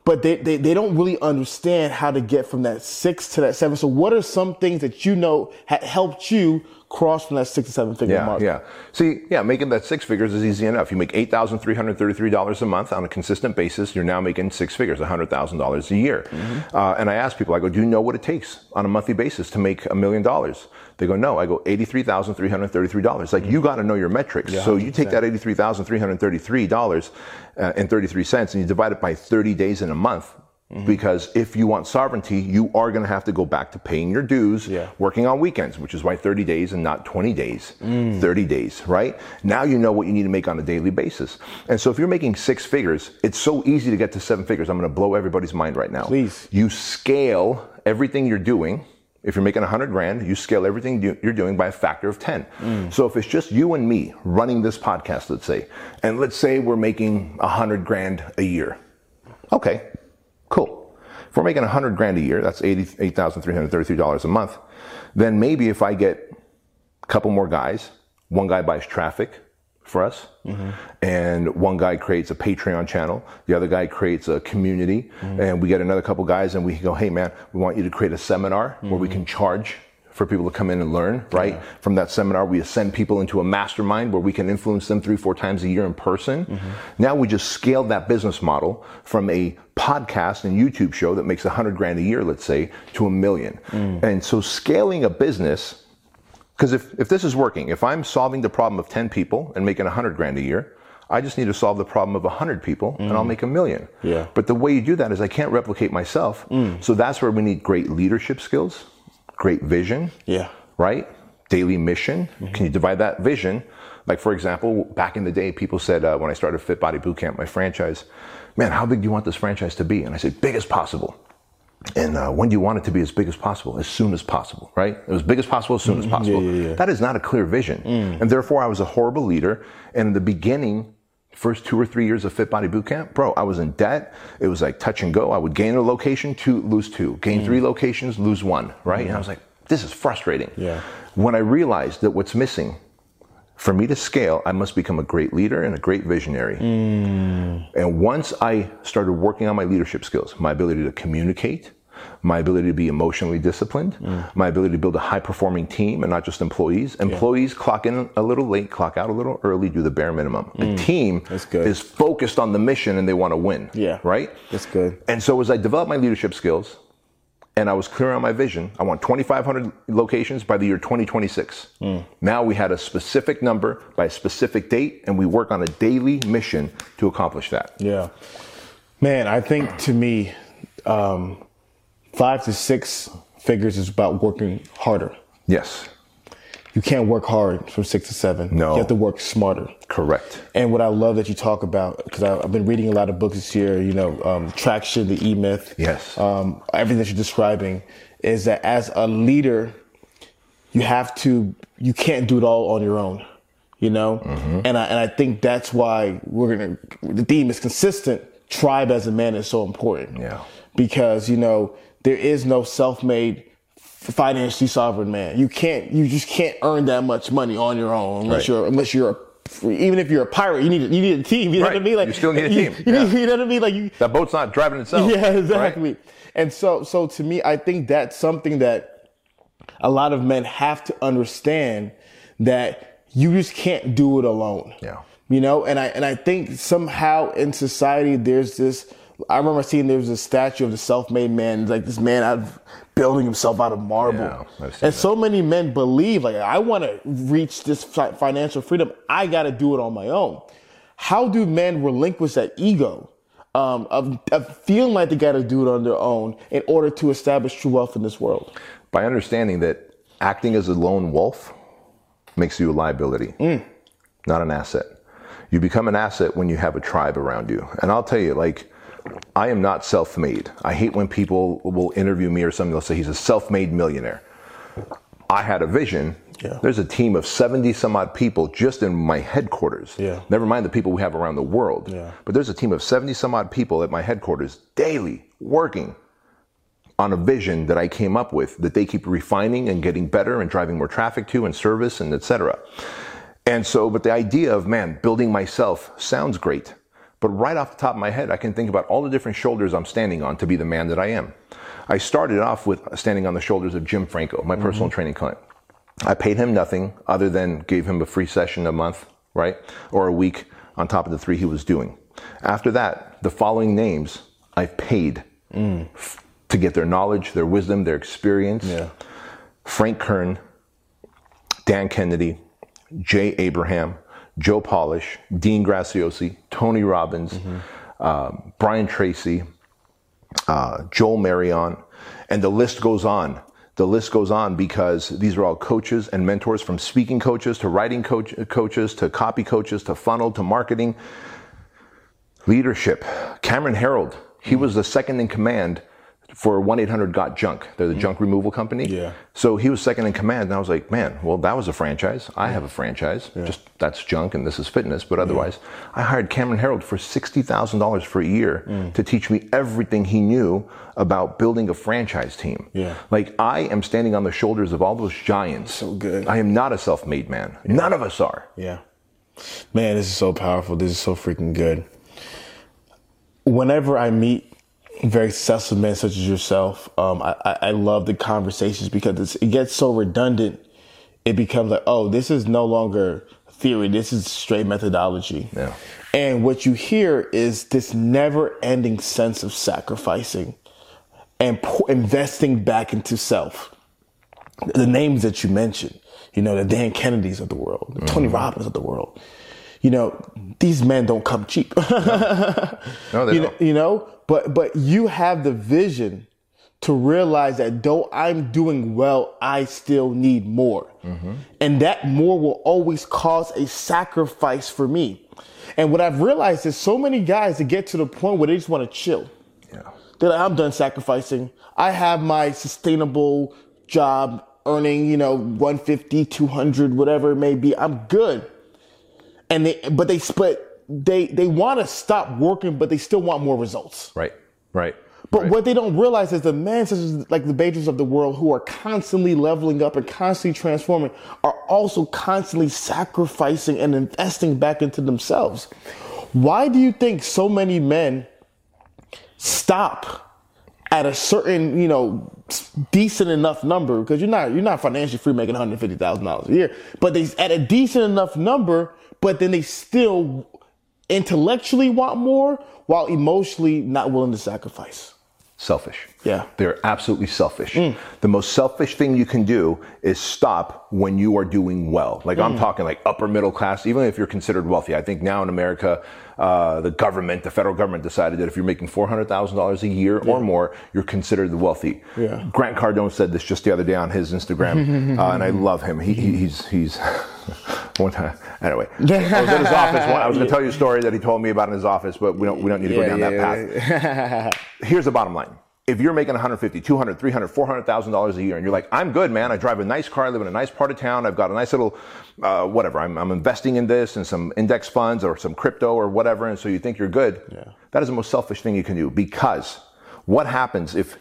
Speaker 1: but they, they they don't really understand how to get from that six to that seven. So what are some things that you know had helped you cross from that six to seven figure
Speaker 2: Yeah,
Speaker 1: mark.
Speaker 2: yeah. See, yeah, making that six figures is easy enough. You make eight thousand three hundred thirty-three dollars a month on a consistent basis. You're now making six figures, hundred thousand dollars a year.
Speaker 1: Mm-hmm.
Speaker 2: Uh, and I ask people, I go, do you know what it takes on a monthly basis to make a million dollars? They go, no. I go, eighty-three thousand three hundred thirty-three dollars. Like you got to know your metrics. so you take that eighty-three thousand three hundred thirty-three dollars uh, and thirty-three cents, and you divide it by thirty days in a month.
Speaker 1: Mm-hmm.
Speaker 2: Because if you want sovereignty, you are going to have to go back to paying your dues,
Speaker 1: Yeah.
Speaker 2: working on weekends, which is why 30 days and not 20 days.
Speaker 1: Mm.
Speaker 2: 30 days, right? Now you know what you need to make on a daily basis. And so if you're making six figures, it's so easy to get to seven figures. I'm going to blow everybody's mind right now.
Speaker 1: Please.
Speaker 2: You scale everything you're doing. If you're making 100 grand, you scale everything you- you're doing by a factor of 10.
Speaker 1: Mm.
Speaker 2: So if it's just you and me running this podcast, let's say, and let's say we're making 100 grand a year. Okay, cool. If we're making 100 grand a year, that's $88,333 a month, then maybe if I get a couple more guys, one guy buys traffic for us, and one guy creates a Patreon channel, the other guy creates a community, and we get another couple guys and we go, hey man, we want you to create a seminar where we can charge for people to come in and learn, right? From that seminar, we send people into a mastermind where we can influence them three, four times a year in person. Now we just scaled that business model from a podcast and YouTube show that makes a hundred grand a year, let's say, to a million. And so scaling a business, because if, if this is working, if I'm solving the problem of 10 people and making a hundred grand a year, I just need to solve the problem of a hundred people and I'll mm. make a million.
Speaker 1: Yeah.
Speaker 2: But the way you do that is I can't replicate myself. Mm. So that's where we need great leadership skills, great vision,
Speaker 1: Yeah.
Speaker 2: right? Daily mission. Mm-hmm. Can you divide that vision? Like, for example, back in the day, people said uh, when I started Fit Body Bootcamp, my franchise, man, how big do you want this franchise to be? And I said, big as possible. And uh, when do you want it to be as big as possible? As soon as possible, right? It was as big as possible, as soon as mm-hmm. possible.
Speaker 1: yeah, yeah.
Speaker 2: That is not a clear vision. Mm. And therefore, I was a horrible leader. And in the beginning, first two or three years of Fit Body Bootcamp, bro, I was in debt. It was like touch and go. I would gain a location, two, lose two. Gain three mm. locations, lose one, right? And I mm-hmm. was like, this is frustrating.
Speaker 1: Yeah.
Speaker 2: When I realized that what's missing for me to scale, I must become a great leader and a great visionary. And once I started working on my leadership skills, my ability to communicate, my ability to be emotionally disciplined, my ability to build a high performing team and not just employees. Employees clock in a little late, clock out a little early, do the bare minimum. A
Speaker 1: mm. team
Speaker 2: is focused on the mission and they want to win.
Speaker 1: Yeah.
Speaker 2: Right?
Speaker 1: That's good.
Speaker 2: And so as I developed my leadership skills and I was clear on my vision, I want 2,500 locations by the year 2026. Now we had a specific number by a specific date and we work on a daily mission to accomplish that.
Speaker 1: Yeah. Man, I think to me, um, five to six figures is about working harder.
Speaker 2: Yes,
Speaker 1: You can't work hard from six to seven.
Speaker 2: No.
Speaker 1: You have to work smarter.
Speaker 2: correct.
Speaker 1: And what I love that you talk about, because I've been reading a lot of books this year, you know, um, Traction, the E Myth.
Speaker 2: Yes.
Speaker 1: Um, everything that you're describing is that as a leader, you have to, you can't do it all on your own, you know? And I, and I think that's why we're going to, the theme is consistent. Tribe as a man is so important.
Speaker 2: Yeah.
Speaker 1: Because, you know, there is no self-made financially sovereign man. You can't, you just can't earn that much money on your own unless
Speaker 2: Right.
Speaker 1: you're, unless you're a, even if you're a pirate, you need, you need a team. You know what I mean? Like
Speaker 2: You still need a team.
Speaker 1: You,
Speaker 2: Yeah.
Speaker 1: you know what I mean? Like you,
Speaker 2: That boat's not driving itself.
Speaker 1: yeah,
Speaker 2: right?
Speaker 1: exactly. And so, so to me, I think that's something that a lot of men have to understand that you just can't do it alone.
Speaker 2: Yeah.
Speaker 1: You know, and I and I think somehow in society there's this. I remember seeing there was a statue of the self-made man, like this man out of building himself out of marble.
Speaker 2: Yeah,
Speaker 1: and so many men believe, like, I want to reach this fi- financial freedom. I got to do it on my own. How do men relinquish that ego um, of, of feeling like they got to do it on their own in order to establish true wealth in this world?
Speaker 2: By understanding that acting as a lone wolf makes you a liability, not an asset. You become an asset when you have a tribe around you. And I'll tell you, like, I am not self made. I hate when people will interview me or something, they'll say he's a self made millionaire. I had a vision.
Speaker 1: Yeah.
Speaker 2: There's a team of 70 some odd people just in my headquarters.
Speaker 1: Yeah.
Speaker 2: Never mind the people we have around the world.
Speaker 1: Yeah.
Speaker 2: But there's a team of 70 some odd people at my headquarters daily working on a vision that I came up with that they keep refining and getting better and driving more traffic to and service and etc. And so, but the idea of man building myself sounds great, but right off the top of my head, I can think about all the different shoulders I'm standing on to be the man that I am. I started off with standing on the shoulders of Jim Franco, my personal mm-hmm. training client. I paid him nothing other than gave him a free session a month, right? Or a week on top of the three he was doing. After that, the following names I've paid mm. f- to get their knowledge, their wisdom, their experience.
Speaker 1: Yeah.
Speaker 2: Frank Kern, Dan Kennedy, Jay Abraham, Joe Polish, Dean Graziosi, Tony Robbins, uh, Brian Tracy, uh, Joel Marion, and the list goes on. The list goes on because these are all coaches and mentors from speaking coaches to writing coach, coaches to copy coaches to funnel to marketing leadership. Cameron Herold, he was the second in command for 1 800 Got Junk. They're the mm. junk removal company.
Speaker 1: Yeah.
Speaker 2: So he was second in command, and I was like, man, well, that was a franchise. I have a franchise. Just that's junk, and this is fitness. But otherwise, I hired Cameron Herold for sixty thousand dollars for a year mm. to teach me everything he knew about building a franchise team.
Speaker 1: Yeah.
Speaker 2: Like I am standing on the shoulders of all those giants.
Speaker 1: So good.
Speaker 2: I am not a self-made man. None of us are.
Speaker 1: Yeah. Man, this is so powerful. This is so freaking good. Whenever I meet very successful men such as yourself, um, I, I, love the conversations because it's, it gets so redundant. It becomes like, oh, this is no longer theory. This is straight methodology.
Speaker 2: Yeah.
Speaker 1: And what you hear is this never ending sense of sacrificing and pour, investing back into self. The names that you mentioned, you know, the Dan Kennedys of the world, the Tony Robbins of the world, you know, these men don't come cheap.
Speaker 2: No, they
Speaker 1: you,
Speaker 2: don't.
Speaker 1: know, you know, but but you have the vision to realize that though I'm doing well, I still need more. Mm-hmm. And that more will always cause a sacrifice for me. And what I've realized is so many guys that get to the point where they just want to chill.
Speaker 2: Yeah.
Speaker 1: They're like, I'm done sacrificing. I have my sustainable job earning, you know, 150, 200, whatever it may be. I'm good. And they, but they split, they, they want to stop working, but they still want more results.
Speaker 2: Right. Right.
Speaker 1: But
Speaker 2: right.
Speaker 1: what they don't realize is the men such as like the Bezos of the world who are constantly leveling up and constantly transforming are also constantly sacrificing and investing back into themselves. Why do you think so many men stop at a certain, you know, decent enough number? Because you're not you're not financially free making one hundred fifty thousand dollars a year, but they at a decent enough number, but then they still intellectually want more while emotionally not willing to sacrifice.
Speaker 2: selfish.
Speaker 1: Yeah.
Speaker 2: They're absolutely selfish. Mm. The most selfish thing you can do is stop when you are doing well. Like I'm mm. talking like upper middle class, even if you're considered wealthy. I think now in America, uh, the government, the federal government decided that if you're making $400,000 a year or more, you're considered the wealthy.
Speaker 1: Yeah.
Speaker 2: Grant Cardone said this just the other day on his Instagram, uh, and I love him. He, he, he's, he's, one time, anyway, I was at his office. One, I was going to tell you a story that he told me about in his office, but we don't, we don't need to go down that path here's the bottom line. If you're making 150, 200, 300, 400,000 dollars a year and you're like, I'm good, man. I drive a nice car, I live in a nice part of town. I've got a nice little, uh, whatever. I'm, I'm investing in this and some index funds or some crypto or whatever. And so you think you're good.
Speaker 1: Yeah.
Speaker 2: That is the most selfish thing you can do because what happens if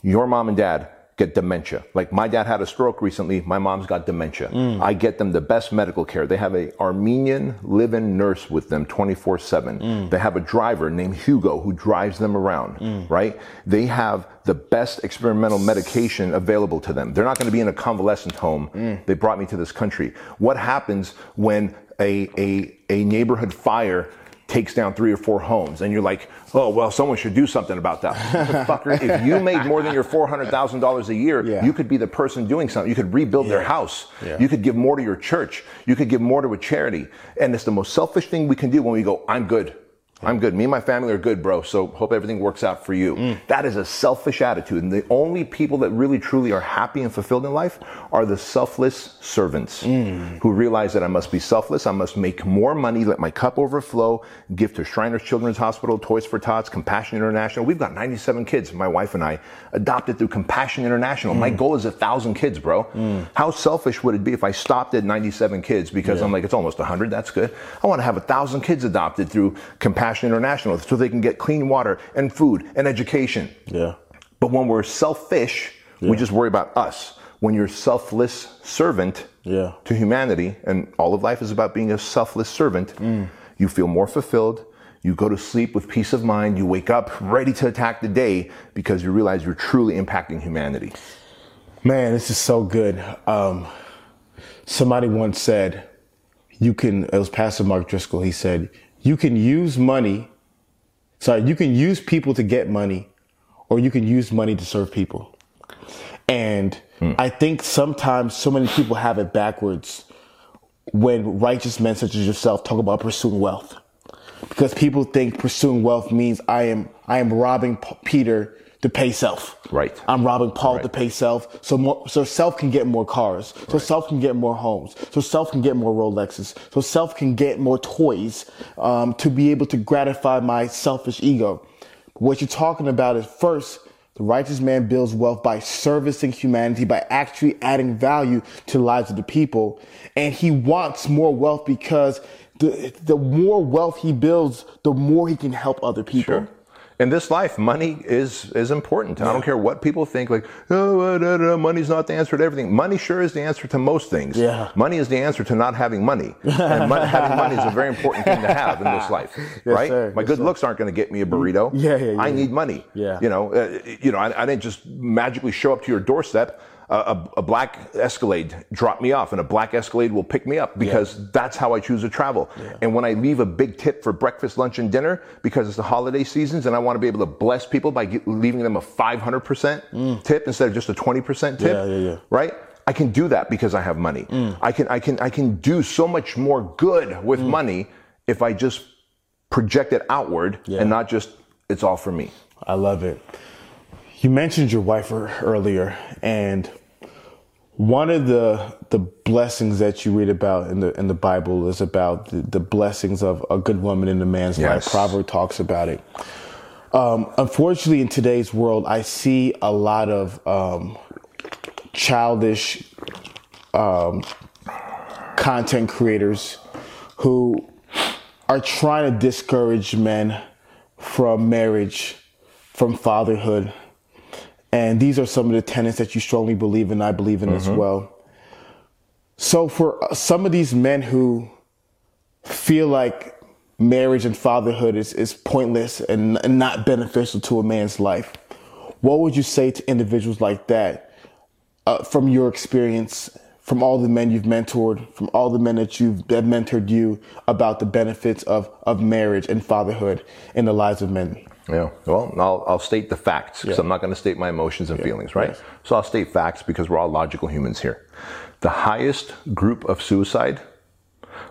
Speaker 2: your mom and dad get dementia? Like my dad had a stroke recently. My mom's got dementia. Mm. I get them the best medical care. They have a Armenian live-in nurse with them 24/7. Mm. They have a driver named Hugo who drives them around, mm. right? They have the best experimental medication available to them. They're not going to be in a convalescent home. They brought me to this country. What happens when a a a neighborhood fire takes down three or four homes, and you're like, oh well, someone should do something about that. Motherfucker, if you made more than your four hundred thousand dollars a year,
Speaker 1: Yeah.
Speaker 2: you could be the person doing something. You could rebuild their house.
Speaker 1: Yeah.
Speaker 2: You could give more to your church. You could give more to a charity. And it's the most selfish thing we can do when we go, I'm good. I'm good. Me and my family are good, bro. So hope everything works out for you.
Speaker 1: Mm.
Speaker 2: That is a selfish attitude. And the only people that really truly are happy and fulfilled in life are the selfless servants
Speaker 1: Mm.
Speaker 2: who realize that I must be selfless. I must make more money, let my cup overflow, give to Shriners Children's Hospital, Toys for Tots, Compassion International. We've got 97 kids, my wife and I, adopted through Compassion International. My goal is a thousand kids, bro. How selfish would it be if I stopped at 97 kids because I'm like, it's almost 100. That's good. I want to have a thousand kids adopted through Compassion International so they can get clean water and food and education.
Speaker 1: Yeah.
Speaker 2: But when we're selfish, we just worry about us. When you're selfless servant
Speaker 1: Yeah.
Speaker 2: to humanity, and all of life is about being a selfless servant, you feel more fulfilled. You go to sleep with peace of mind. You wake up ready to attack the day because you realize you're truly impacting humanity.
Speaker 1: Man, this is so good. Um, Somebody once said, you can, it was Pastor Mark Driscoll, he said, you can use money, sorry, you can use people to get money, or you can use money to serve people. And hmm. I think sometimes so many people have it backwards when righteous men such as yourself talk about pursuing wealth. Because people think pursuing wealth means I am I am robbing P- Peter to pay self.
Speaker 2: Right.
Speaker 1: I'm robbing Paul right. to pay self. So more, so self can get more cars. So right. self can get more homes. So self can get more Rolexes. So self can get more toys um, to be able to gratify my selfish ego. What you're talking about is first, the righteous man builds wealth by servicing humanity, by actually adding value to the lives of the people. And he wants more wealth because the, the more wealth he builds, the more he can help other people. Sure
Speaker 2: in this life, money is is important. Yeah. I don't care what people think. Like, oh, uh, money's not the answer to everything. Money sure is the answer to most things.
Speaker 1: Yeah.
Speaker 2: Money is the answer to not having money. And money, having money is a very important thing to have in this life, yes, right? Sir. My yes, good sir. looks aren't going to get me a burrito.
Speaker 1: Yeah, yeah, yeah.
Speaker 2: I need money.
Speaker 1: Yeah.
Speaker 2: You know, uh, you know, I, I didn't just magically show up to your doorstep a, a, black Escalade drop me off, and a black Escalade will pick me up because yeah. that's how I choose to travel. Yeah. And when I leave a big tip for breakfast, lunch, and dinner because it's the holiday seasons, and I want to be able to bless people by get, leaving them a 500% mm. tip instead of just a 20% tip,
Speaker 1: yeah, yeah, yeah.
Speaker 2: right? I can do that because I have money. Mm. I can, I can, I can do so much more good with mm. money if I just project it outward and not just it's all for me.
Speaker 1: I love it. You mentioned your wife earlier, and one of the the blessings that you read about in the in the Bible is about the, the blessings of a good woman in a man's yes. life. Proverb talks about it. Um, unfortunately, in today's world, I see a lot of um, childish um, content creators who are trying to discourage men from marriage, from fatherhood, and these are some of the tenets that you strongly believe in, I believe in mm-hmm. as well. So for some of these men who feel like marriage and fatherhood is, is pointless and, and not beneficial to a man's life, what would you say to individuals like that uh, from your experience, from all the men you've mentored, from all the men that you've that mentored you about the benefits of, of marriage and fatherhood in the lives of men?
Speaker 2: Yeah. Well, I'll, I'll state the facts because yeah. I'm not going to state my emotions and yeah. feelings, right? Yes. So I'll state facts because we're all logical humans here. The highest group of suicide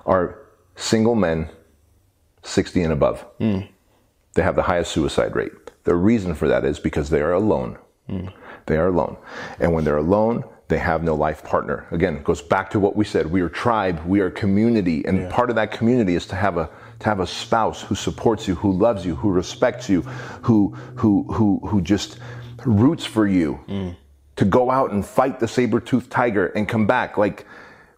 Speaker 2: are single men 60 and above. Mm. They have the highest suicide rate. The reason for that is because they are alone. Mm. They are alone. And when they're alone, they have no life partner. Again, it goes back to what we said. We are tribe, we are community, and yeah. part of that community is to have a to have a spouse who supports you, who loves you, who respects you, who who who who just roots for you. Mm. To go out and fight the saber-toothed tiger and come back like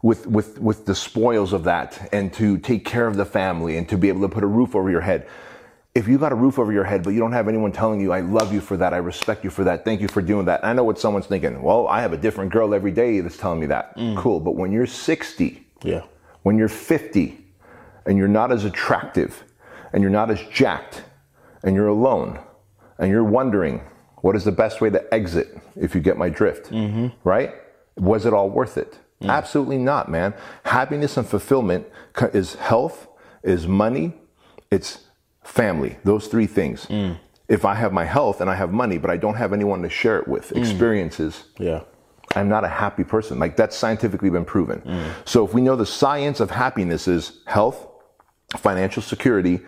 Speaker 2: with with with the spoils of that and to take care of the family and to be able to put a roof over your head if you got a roof over your head, but you don't have anyone telling you, I love you for that, I respect you for that, thank you for doing that. I know what someone's thinking. Well, I have a different girl every day that's telling me that. Mm. Cool. But when you're 60,
Speaker 1: yeah.
Speaker 2: when you're 50, and you're not as attractive, and you're not as jacked, and you're alone, and you're wondering, what is the best way to exit if you get my drift? Mm-hmm. Right? Was it all worth it? Mm. Absolutely not, man. Happiness and fulfillment is health, is money, it's family, those three things. Mm. If I have my health and I have money, but I don't have anyone to share it with, mm. experiences,
Speaker 1: yeah.
Speaker 2: I'm not a happy person. Like that's scientifically been proven. Mm. So if we know the science of happiness is health, financial security,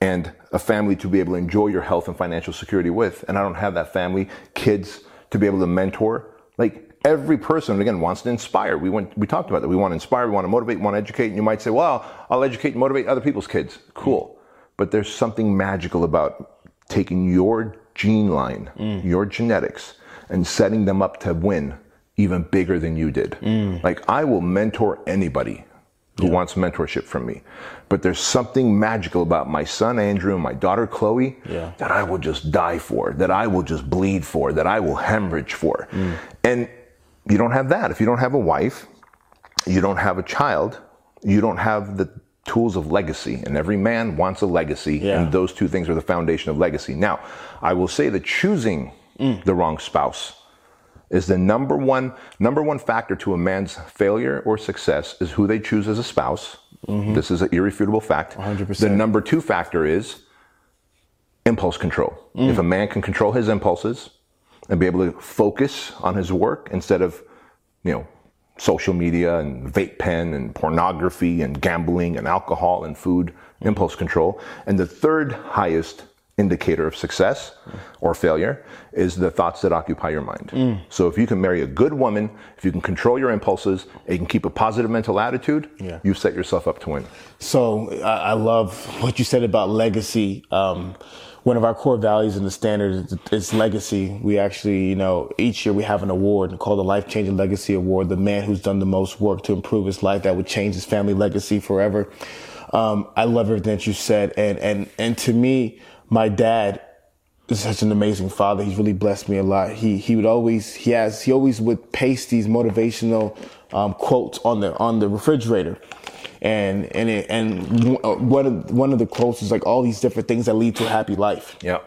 Speaker 2: and a family to be able to enjoy your health and financial security with, and I don't have that family, kids to be able to mentor, like every person again wants to inspire. We went, we talked about that. We want to inspire, we want to motivate, we want to educate. And you might say, well, I'll educate and motivate other people's kids. Cool. But there's something magical about taking your gene line, mm. your genetics, and setting them up to win even bigger than you did. Mm. Like I will mentor anybody who yeah. wants mentorship from me. But there's something magical about my son Andrew and my daughter Chloe
Speaker 1: yeah.
Speaker 2: that I will just die for, that I will just bleed for, that I will hemorrhage for. Mm. And you don't have that. If you don't have a wife, you don't have a child, you don't have the tools of legacy, and every man wants a legacy, yeah. and those two things are the foundation of legacy. Now, I will say that choosing mm. the wrong spouse is the number one number one factor to a man's failure or success is who they choose as a spouse. This is an irrefutable fact.
Speaker 1: 100%.
Speaker 2: The number two factor is impulse control. If a man can control his impulses and be able to focus on his work instead of, you know, social media and vape pen and pornography and gambling and alcohol and food, impulse control. And the third highest indicator of success or failure is the thoughts that occupy your mind. So if you can marry a good woman, if you can control your impulses, and you can keep a positive mental attitude,
Speaker 1: Yeah.
Speaker 2: you've set yourself up to win.
Speaker 1: So I, I love what you said about legacy. Um, one of our core values in the standard is, is legacy. We actually, you know, each year we have an award called the Life Changing Legacy Award. The man who's done the most work to improve his life that would change his family legacy forever. Um, I love everything that you said, and and and to me, my dad is such an amazing father. He's really blessed me a lot. He he would always he has he always would paste these motivational um, quotes on the on the refrigerator, and and it, and uh, one of one of the quotes is like all these different things that lead to a happy life.
Speaker 2: Yeah.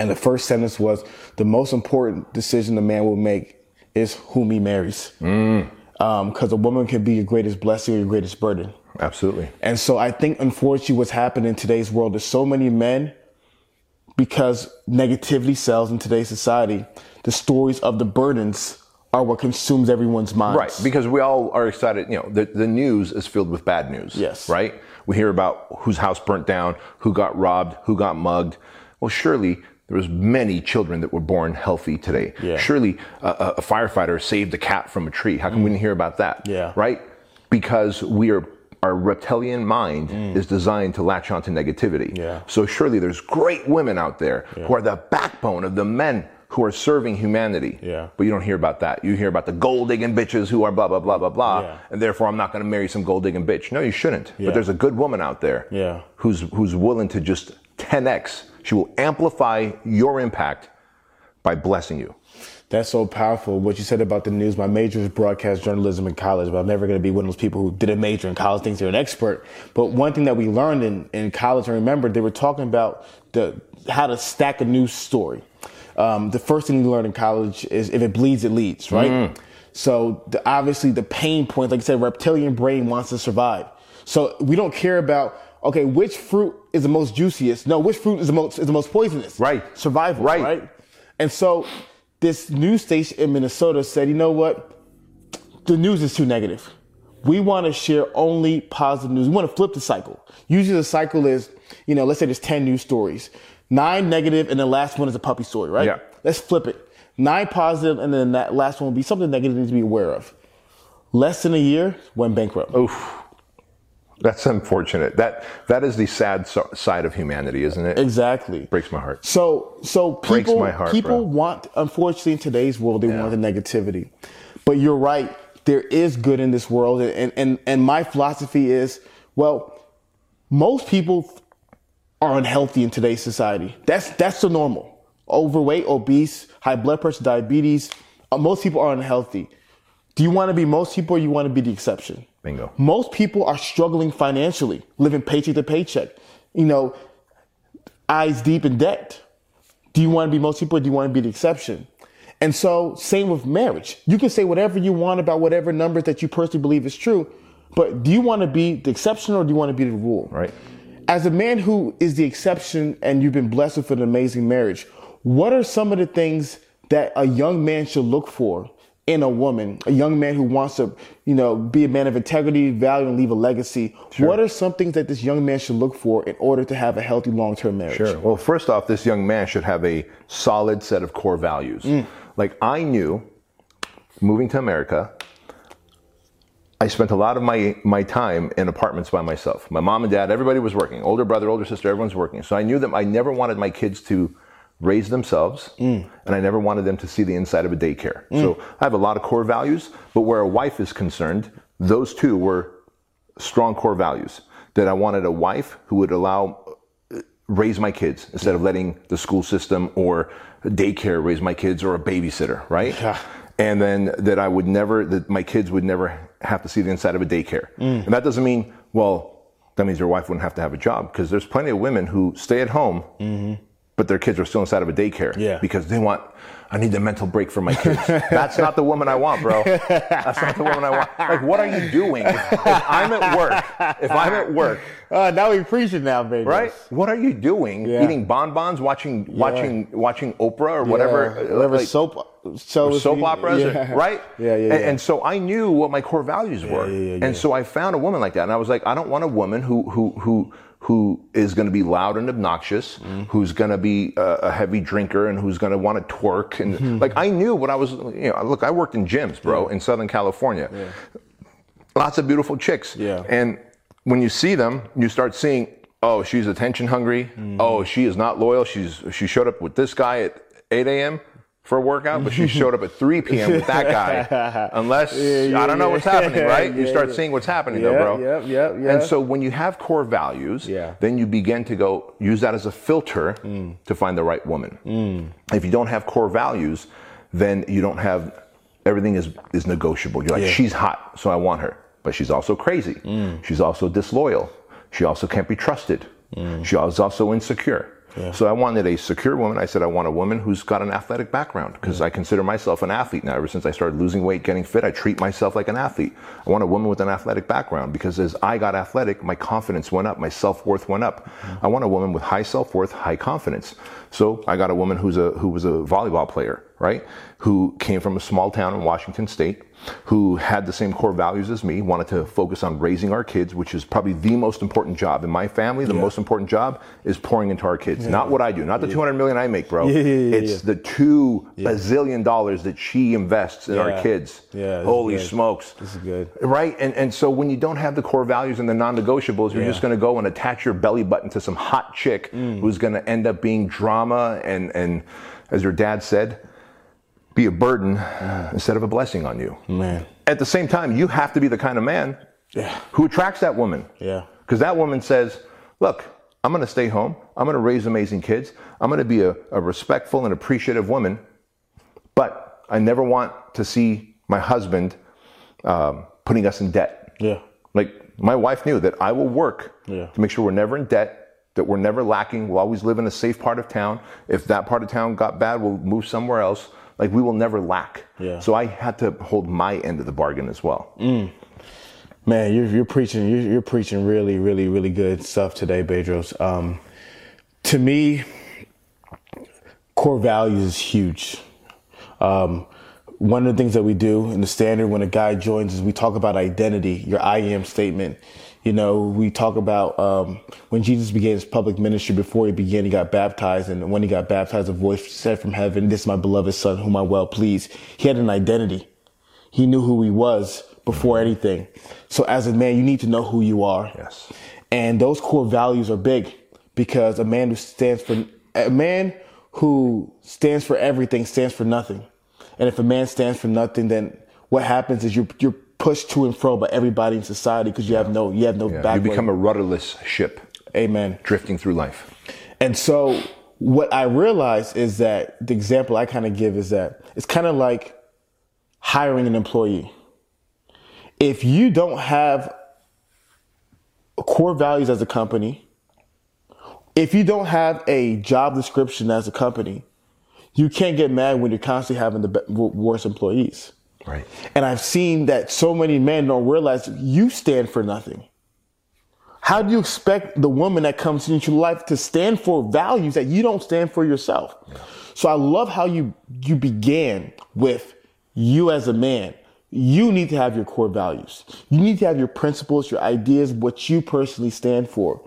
Speaker 1: And the first sentence was the most important decision a man will make is whom he marries, mm. um, because a woman can be your greatest blessing or your greatest burden.
Speaker 2: Absolutely.
Speaker 1: And so I think, unfortunately, what's happening in today's world is so many men, because negativity sells in today's society, the stories of the burdens are what consumes everyone's minds.
Speaker 2: Right, because we all are excited. You know, the, the news is filled with bad news.
Speaker 1: Yes.
Speaker 2: Right? We hear about whose house burnt down, who got robbed, who got mugged. Well, surely there was many children that were born healthy today.
Speaker 1: Yeah.
Speaker 2: Surely a, a- a firefighter saved a cat from a tree. How come we didn't hear about that?
Speaker 1: Yeah.
Speaker 2: Right? Because we are our reptilian mind is designed to latch onto negativity.
Speaker 1: Mm. Yeah.
Speaker 2: So surely there's great women out there who are the backbone of the men who are serving humanity.
Speaker 1: Yeah.
Speaker 2: But you don't hear about that. You hear about the gold digging bitches who are blah blah blah blah blah,
Speaker 1: Yeah.
Speaker 2: and therefore I'm not going to marry some gold digging bitch. No, you shouldn't.
Speaker 1: Yeah.
Speaker 2: But there's a good woman out there.
Speaker 1: Yeah.
Speaker 2: Who's who's willing to just 10x. She will amplify your impact by blessing you.
Speaker 1: That's so powerful. What you said about the news. My major is broadcast journalism in college, but I'm never going to be one of those people who did a major in college, thinks they're an expert. But one thing that we learned in, in college, I remember they were talking about the how to stack a news story. Um, the first thing you learn in college is if it bleeds, it leads, right? So the, obviously the pain points, like I said, reptilian brain wants to survive. So we don't care about okay, which fruit is the most juiciest? No, which fruit is the most is the most poisonous?
Speaker 2: Right.
Speaker 1: Survival.
Speaker 2: Right.
Speaker 1: right? And so this news station in Minnesota said, you know what? The news is too negative. We want to share only positive news. We want to flip the cycle. Usually the cycle is, you know, let's say there's 10 news stories, nine negative, and the last one is a puppy story, right?
Speaker 2: Yeah.
Speaker 1: Let's flip it. Nine positive, and then that last one will be something negative you need to be aware of. Less than a year, went bankrupt.
Speaker 2: Oof. That's unfortunate. That that is the sad so- side of humanity, isn't it?
Speaker 1: Exactly.
Speaker 2: Breaks my heart.
Speaker 1: So so
Speaker 2: Breaks
Speaker 1: people
Speaker 2: my heart,
Speaker 1: people
Speaker 2: bro.
Speaker 1: want unfortunately in today's world they want the negativity. But you're right, there is good in this world and and and my philosophy is well most people are unhealthy in today's society. That's that's the normal. Overweight, obese, high blood pressure, diabetes, uh, most people are unhealthy. Do you want to be most people or you want to be the exception?
Speaker 2: Bingo.
Speaker 1: Most people are struggling financially, living paycheck to paycheck. You know, eyes deep in debt. Do you want to be most people or do you want to be the exception? And so, same with marriage. You can say whatever you want about whatever numbers that you personally believe is true, but do you want to be the exception or do you want to be the rule?
Speaker 2: Right.
Speaker 1: As a man who is the exception and you've been blessed with an amazing marriage, what are some of the things that a young man should look for in a woman, a young man who wants to, you know, be a man of integrity, value, and leave a legacy? What are some things that this young man should look for in order to have a healthy long-term marriage?
Speaker 2: Sure. Well, first off, this young man should have a solid set of core values. Mm. Like I knew moving to America, I spent a lot of my, my time in apartments by myself. My mom and dad, everybody was working. Older brother, older sister, everyone's working. So I knew that I never wanted my kids to raise themselves mm. and I never wanted them to see the inside of a daycare. So mm. I have a lot of core values, but where a wife is concerned, those two were strong core values. That I wanted a wife who would allow uh, raise my kids instead of letting the school system or daycare raise my kids or a babysitter, right?
Speaker 1: Yeah.
Speaker 2: And then that I would never, that my kids would never have to see the inside of a daycare. Mm. And that doesn't mean, well, that means your wife wouldn't have to have a job because there's plenty of women who stay at home mm-hmm. But their kids are still inside of a daycare.
Speaker 1: Yeah.
Speaker 2: Because they want, I need a mental break for my kids. That's not the woman I want, bro. That's not the woman I want. Like, what are you doing? If I'm at work, if I'm at work,
Speaker 1: Uh, now we preaching now, baby.
Speaker 2: right? What are you doing?
Speaker 1: Yeah.
Speaker 2: Eating bonbons, watching, watching, watching Oprah or whatever,
Speaker 1: Yeah, whatever
Speaker 2: like,
Speaker 1: soap
Speaker 2: soap operas,
Speaker 1: yeah.
Speaker 2: right?
Speaker 1: Yeah, yeah,
Speaker 2: And,
Speaker 1: yeah.
Speaker 2: and so I knew what my core values were,
Speaker 1: yeah, yeah,
Speaker 2: and
Speaker 1: yeah.
Speaker 2: so I found a woman like that, and I was like, I don't want a woman who who who who is going to be loud and obnoxious,
Speaker 1: Mm-hmm.
Speaker 2: who's going to be a, a heavy drinker, and who's going to want to twerk, and
Speaker 1: Mm-hmm.
Speaker 2: like I knew what I was. You know, look, I worked in gyms, bro, in Southern California. Yeah. Lots of beautiful chicks,
Speaker 1: Yeah.
Speaker 2: and when you see them, you start seeing. Oh, she's attention hungry.
Speaker 1: Mm-hmm.
Speaker 2: Oh, she is not loyal. She's she showed up with this guy at 8 a.m. for a workout, but she showed up at 3 p.m. with that guy. Unless
Speaker 1: yeah,
Speaker 2: I don't know
Speaker 1: yeah.
Speaker 2: what's happening, right? you start
Speaker 1: yeah.
Speaker 2: seeing what's happening,
Speaker 1: Yeah,
Speaker 2: though, bro.
Speaker 1: yep, yep,
Speaker 2: And
Speaker 1: yep.
Speaker 2: so when you have core values,
Speaker 1: Yeah.
Speaker 2: then you begin to go use that as a filter mm. to find the right woman. Mm. If you don't have core values, then you don't have everything is is negotiable. You're like,
Speaker 1: Yeah.
Speaker 2: she's hot, so I want her, but she's also crazy. Mm. She's also disloyal. She also can't be trusted. She is also insecure. So I wanted a secure woman. I said I want a woman who's got an athletic background because I consider myself an athlete now. Ever since I started losing weight, getting fit, I treat myself like an athlete. I want a woman with an athletic background because as I got athletic, my confidence went up, my self worth went up. Mm-hmm. I want a woman with high self worth, high confidence. So I got a woman who's a who was a volleyball player, right? Who came from a small town in Washington State, who had the same core values as me, wanted to focus on raising our kids, which is probably the most important job in my family. The most important job is pouring into our kids. Not what I do, not the 200 million I make, bro.
Speaker 1: Yeah, yeah, yeah,
Speaker 2: it's the two bazillion dollars that she invests in
Speaker 1: Yeah.
Speaker 2: our kids.
Speaker 1: Yeah,
Speaker 2: Holy smokes.
Speaker 1: This is good.
Speaker 2: Right? And and so when you don't have the core values and the non-negotiables, you're
Speaker 1: Yeah.
Speaker 2: just gonna go and attach your belly button to some hot chick
Speaker 1: Mm.
Speaker 2: who's gonna end up being drama and and as your dad said, be a burden
Speaker 1: Mm.
Speaker 2: instead of a blessing on you.
Speaker 1: Man.
Speaker 2: At the same time, you have to be the kind of man
Speaker 1: Yeah.
Speaker 2: who attracts that woman.
Speaker 1: Yeah.
Speaker 2: Because that woman says, look, I'm going to stay home. I'm going to raise amazing kids. I'm going to be a, a respectful and appreciative woman. But I never want to see my husband um, putting us in debt.
Speaker 1: Yeah.
Speaker 2: Like my wife knew that I will work
Speaker 1: Yeah.
Speaker 2: to make sure we're never in debt, that we're never lacking. We'll always live in a safe part of town. If that part of town got bad, we'll move somewhere else. Like we will never lack.
Speaker 1: Yeah.
Speaker 2: So I had to hold my end of the bargain as well.
Speaker 1: Man, you're, you're preaching. You're, you're preaching really, really, really good stuff today, Bedros. Um, to me, core values is huge. Um, one of the things that we do in the standard when a guy joins is we talk about identity, your I am statement. You know, we talk about um, when Jesus began his public ministry. Before he began, he got baptized, and when he got baptized, a voice said from heaven, "This is my beloved son, whom I well please." He had an identity. He knew who he was before anything. So as a man, you need to know who you are.
Speaker 2: Yes.
Speaker 1: And those core values are big because a man who stands for a man who stands for everything stands for nothing. And if a man stands for nothing, then what happens is you're you're pushed to and fro by everybody in society because you have no you have no
Speaker 2: Yeah.
Speaker 1: back.
Speaker 2: You become a rudderless ship
Speaker 1: amen.
Speaker 2: drifting through life.
Speaker 1: And so what I realized is that the example I kind of give is that it's kind of like hiring an employee. If you don't have core values as a company, if you don't have a job description as a company, you can't get mad when you're constantly having the worst employees.
Speaker 2: Right.
Speaker 1: And I've seen that so many men don't realize you stand for nothing. How do you expect the woman that comes into your life to stand for values that you don't stand for yourself? So I love how you you began with you as a man. You need to have your core values. You need to have your principles, your ideas, what you personally stand for.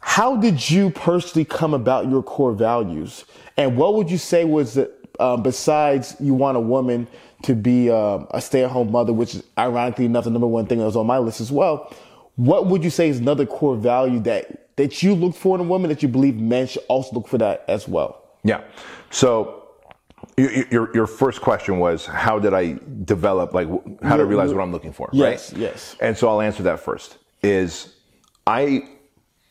Speaker 1: How did you personally come about your core values? And what would you say was the, uh, besides you want a woman to be um, a stay-at-home mother, which is ironically enough the number one thing that was on my list as well. What would you say is another core value that that you look for in a woman that you believe men should also look for that as well?
Speaker 2: Yeah. So your, your, your first question was how did I develop, like, how to realize what I'm looking for,
Speaker 1: Yes,
Speaker 2: right?
Speaker 1: yes.
Speaker 2: And so I'll answer that first. Is I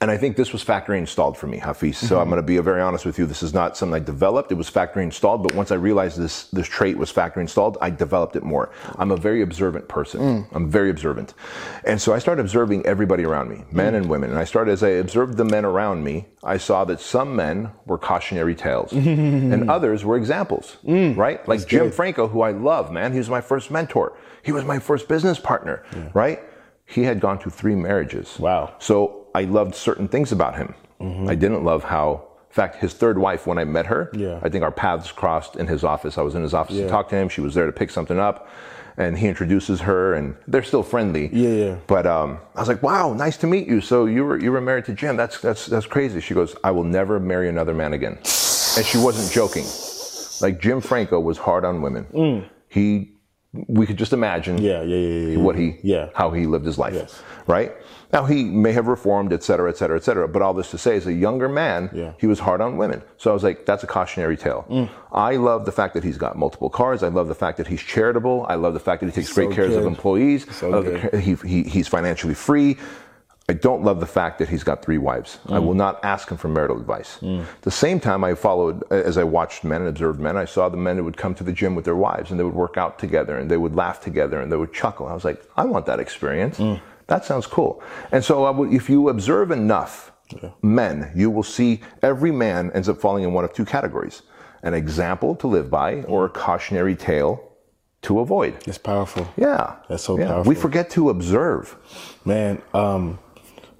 Speaker 2: And I think this was factory installed for me, Hafeez. So I'm mm-hmm. going to be very honest with you. This is not something I developed. It was factory installed. But once I realized this, this trait was factory installed, I developed it more. Mm. I'm a very observant person. Mm. I'm very observant. And so I started observing everybody around me, men mm. and women. And I started, as I observed the men around me, I saw that some men were cautionary tales and others were examples, right? Like Jim Franco, who I love, man. He was my first mentor. He was my first business partner, right? He had gone through three marriages.
Speaker 1: Wow.
Speaker 2: So I loved certain things about him. I didn't love how, in fact, his third wife, when I met her,
Speaker 1: Yeah.
Speaker 2: I think our paths crossed in his office. I was in his office
Speaker 1: Yeah.
Speaker 2: to talk to him. She was there to pick something up. And he introduces her, and they're still friendly.
Speaker 1: Yeah, yeah.
Speaker 2: But um, I was like, "Wow, nice to meet you." So you were you were married to Jim? That's that's that's crazy. She goes, "I will never marry another man again," and she wasn't joking. Like Jim Franco was hard on women. He, we could just imagine
Speaker 1: Mm. Yeah, yeah, yeah, yeah.
Speaker 2: what he,
Speaker 1: Yeah.
Speaker 2: how he lived his life,
Speaker 1: Yes.
Speaker 2: right? Now he may have reformed, et cetera, et cetera, et cetera. But all this to say, as a younger man,
Speaker 1: Yeah.
Speaker 2: he was hard on women. So I was like, that's a cautionary tale.
Speaker 1: Mm.
Speaker 2: I love the fact that he's got multiple cars. I love the fact that he's charitable. I love the fact that he takes great
Speaker 1: So
Speaker 2: care of employees.
Speaker 1: So
Speaker 2: I the
Speaker 1: good.
Speaker 2: he, he, he's financially free. I don't love the fact that he's got three wives. I
Speaker 1: Mm.
Speaker 2: will not ask him for marital advice. At the same time, I followed, as I watched men and observed men, I saw the men who would come to the gym with their wives and they would work out together and they would laugh together and they would chuckle. I was like, I want that experience.
Speaker 1: Mm.
Speaker 2: That sounds cool. And so I if you observe enough men, you will see every man ends up falling in one of two categories an example to live by or a cautionary tale to avoid.
Speaker 1: It's powerful.
Speaker 2: Yeah.
Speaker 1: That's so
Speaker 2: yeah.
Speaker 1: powerful.
Speaker 2: We forget to observe.
Speaker 1: Man, um,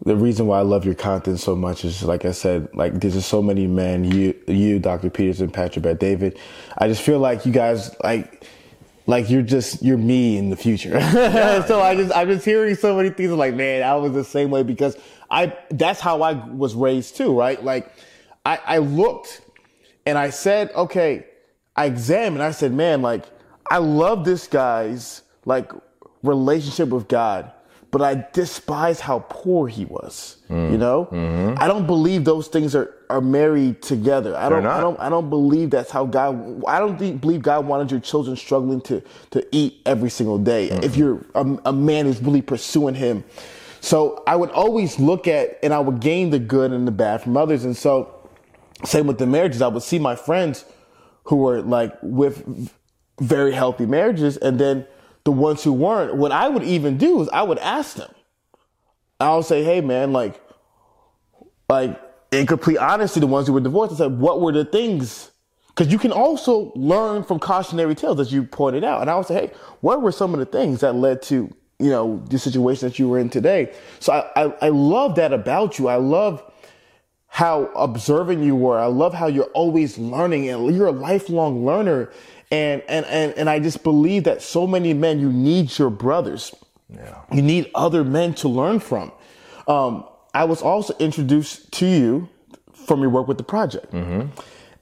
Speaker 1: the reason why I love your content so much is, like I said, like there's just so many men, you, you, Dr. Peterson, Patrick, Bet David. I just feel like you guys, like, like you're just you're me in the future. so I just I'm just hearing so many things. I'm like, man, I was the same way because I that's how I was raised too, right? Like, I I looked and I said, okay, I examined. I said, man, like I love this guy's like relationship with God, but I despise how poor he was.
Speaker 2: Mm.
Speaker 1: You know, I don't believe those things are are married together. I don't. I don't. I don't believe that's how God. I don't think, believe God wanted your children struggling to to eat every single day. If you're a, a man who's really pursuing Him, so I would always look at and I would gain the good and the bad from others, and so same with the marriages. I would see my friends who were like with very healthy marriages, and then the ones who weren't. What I would even do is I would ask them. I would say, "Hey, man, like, like in complete honesty, the ones who were divorced, I said, what were the things?" Because you can also learn from cautionary tales, as you pointed out. And I would say, "Hey, what were some of the things that led to you know the situation that you were in today?" So I I, I love that about you. I love how observant you were. I love how you're always learning and you're a lifelong learner. And, and, and, and I just believe that so many men, you need your brothers.
Speaker 2: Yeah.
Speaker 1: You need other men to learn from. Um, I was also introduced to you from your work with the project.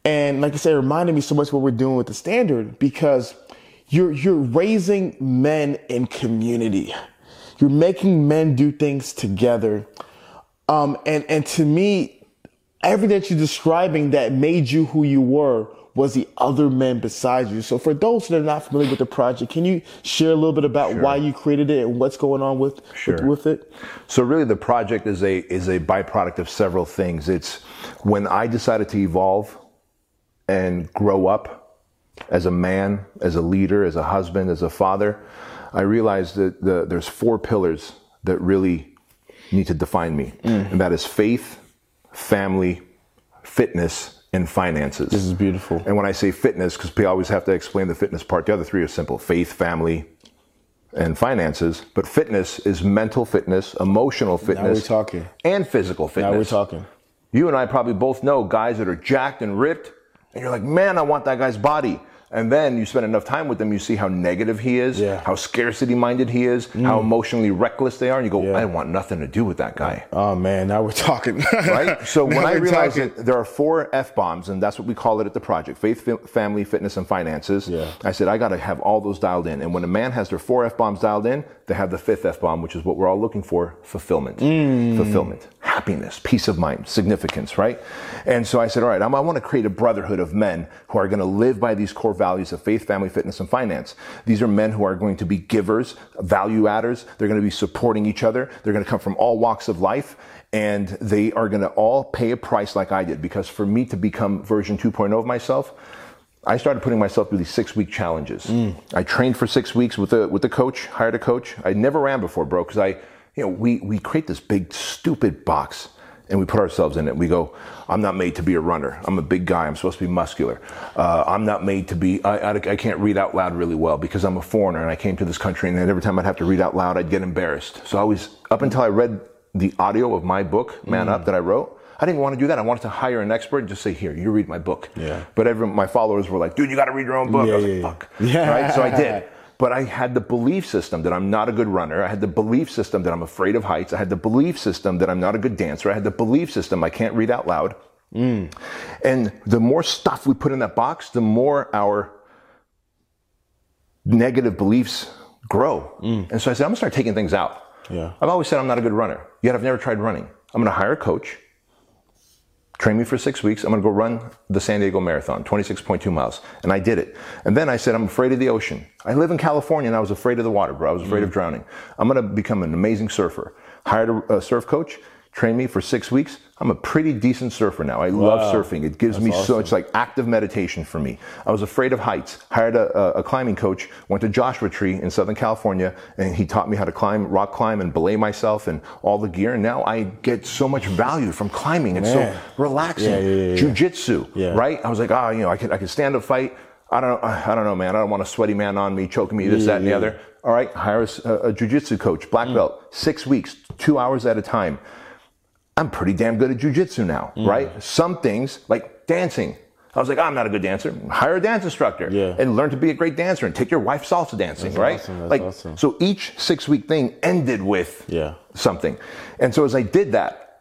Speaker 1: And like I said, it reminded me so much what we're doing with the standard because you're, you're raising men in community. You're making men do things together. Um, and, and to me, everything that you're describing that made you who you were was the other men beside you. So for those that are not familiar with the project, can you share a little bit about why you created it and what's going on with,
Speaker 2: Sure.
Speaker 1: with, with it?
Speaker 2: So really, the project is a is a byproduct of several things. It's when I decided to evolve and grow up as a man, as a leader, as a husband, as a father. I realized that the, there's four pillars that really need to define me, mm. and that is faith, family, fitness, and finances.
Speaker 1: This is beautiful.
Speaker 2: And when I say fitness, because we always have to explain the fitness part, the other three are simple faith, family, and finances. But fitness is mental fitness, emotional fitness,
Speaker 1: we're talking.
Speaker 2: and physical fitness.
Speaker 1: Now we're talking.
Speaker 2: You and I probably both know guys that are jacked and ripped, and you're like, man, I want that guy's body. And then you spend enough time with them, you see how negative he is,
Speaker 1: Yeah.
Speaker 2: how scarcity minded he is, mm. how emotionally reckless they are, and you go,
Speaker 1: Yeah.
Speaker 2: I want nothing to do with that guy
Speaker 1: Oh man, now we're talking.
Speaker 2: right? So when I realized
Speaker 1: talking.
Speaker 2: that there are four F bombs, and that's what we call it at the project faith, fa- family, fitness, and finances.
Speaker 1: Yeah.
Speaker 2: I said, I got to have all those dialed in. And when a man has their four F bombs dialed in, they have the fifth F bomb, which is what we're all looking for fulfillment.
Speaker 1: Mm.
Speaker 2: Fulfillment. happiness, peace of mind, significance, right? And so I said, all right, I'm, I want to create a brotherhood of men who are going to live by these core values of faith, family, fitness, and finance. These are men who are going to be givers, value adders. They're going to be supporting each other. They're going to come from all walks of life and they are going to all pay a price like I did because for me to become version 2.0 of myself, I started putting myself through these six week challenges. Mm. I trained for six weeks with a with a coach, hired a coach. I never ran before, bro, because I, you know, we we create this big stupid box and we put ourselves in it. We go, I'm not made to be a runner. I'm a big guy. I'm supposed to be muscular. Uh, I'm not made to be. I, I, I can't read out loud really well because I'm a foreigner and I came to this country and every time I'd have to read out loud, I'd get embarrassed. So I was up until I read the audio of my book, Man mm. Up, that I wrote. I didn't want to do that. I wanted to hire an expert and just say, "Here, you read my book."
Speaker 1: Yeah.
Speaker 2: But every, my followers were like, "Dude, you got to read your own book." Yeah, I was yeah, like, "Fuck." Yeah. Right. So I did. But I had the belief system that I'm not a good runner. I had the belief system that I'm afraid of heights. I had the belief system that I'm not a good dancer. I had the belief system I can't read out loud. Mm. And the more stuff we put in that box, the more our negative beliefs grow. Mm. And so I said, I'm gonna start taking things out.
Speaker 1: Yeah.
Speaker 2: I've always said I'm not a good runner, yet I've never tried running. I'm gonna hire a coach train me for six weeks. I'm going to go run the San Diego Marathon, 26.2 miles. And I did it. And then I said, I'm afraid of the ocean. I live in California and I was afraid of the water, bro. I was afraid mm. of drowning. I'm going to become an amazing surfer. Hired a, a surf coach, trained me for six weeks. I'm a pretty decent surfer now. I wow. love surfing. It gives That's me awesome. so much like active meditation for me. I was afraid of heights. Hired a, a, climbing coach. Went to Joshua Tree in Southern California, and he taught me how to climb, rock climb, and belay myself and all the gear. And now I get so much value from climbing. It's Man. so relaxing. Yeah, yeah, yeah, Jiu-jitsu, right? I was like, oh, you know, I can I can stand a fight. I don't I don't know, man. I don't want a sweaty man on me, choking me, this, that, and the other. All right, hire a, a jiu-jitsu coach, black mm. belt, six weeks, two hours at a time I'm pretty damn good at jujitsu now, mm. right? Some things like dancing. I was like, oh, I'm not a good dancer. Hire a dance instructor
Speaker 1: yeah.
Speaker 2: and learn to be a great dancer and take your wife salsa dancing,
Speaker 1: That's
Speaker 2: right?
Speaker 1: Awesome.
Speaker 2: like,
Speaker 1: awesome.
Speaker 2: so each six week thing ended with
Speaker 1: yeah.
Speaker 2: something. And so as I did that,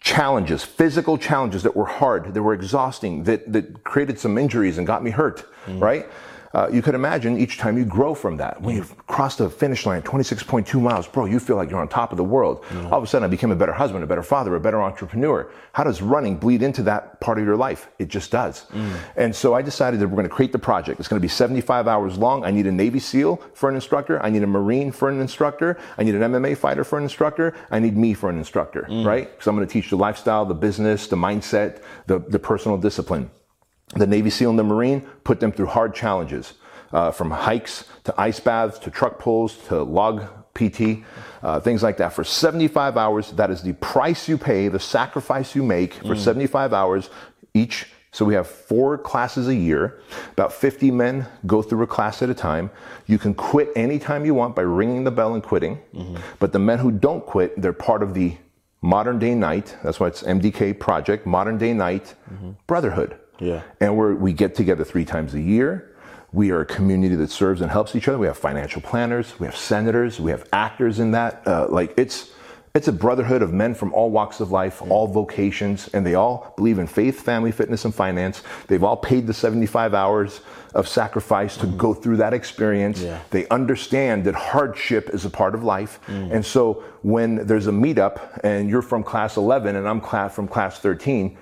Speaker 2: challenges, physical challenges that were hard, that were exhausting, that, that created some injuries and got me hurt, mm. right? Uh, you could imagine each time you grow from that. When you cross the finish line, 26.2 miles, bro, you feel like you're on top of the world. Mm-hmm. All of a sudden, I became a better husband, a better father, a better entrepreneur. How does running bleed into that part of your life? It just does. Mm. And so I decided that we're going to create the project. It's going to be 75 hours long. I need a Navy SEAL for an instructor. I need a Marine for an instructor. I need an MMA fighter for an instructor. I need me for an instructor, mm. right? Because I'm going to teach the lifestyle, the business, the mindset, the, the personal discipline the Navy SEAL and the Marine, put them through hard challenges, uh, from hikes to ice baths to truck pulls to log PT, uh, things like that. For 75 hours, that is the price you pay, the sacrifice you make for mm. 75 hours each. So we have four classes a year. About 50 men go through a class at a time. You can quit anytime you want by ringing the bell and quitting. Mm-hmm. But the men who don't quit, they're part of the modern day knight. That's why it's MDK project, modern day knight mm-hmm. brotherhood.
Speaker 1: Yeah.
Speaker 2: And we're, we get together three times a year. We are a community that serves and helps each other. We have financial planners, we have senators, we have actors in that. Uh, like it's it's a brotherhood of men from all walks of life, all vocations, and they all believe in faith, family, fitness, and finance. They've all paid the 75 hours of sacrifice to mm. go through that experience.
Speaker 1: Yeah.
Speaker 2: They understand that hardship is a part of life. Mm. And so when there's a meetup and you're from class 11 and I'm class from class 13,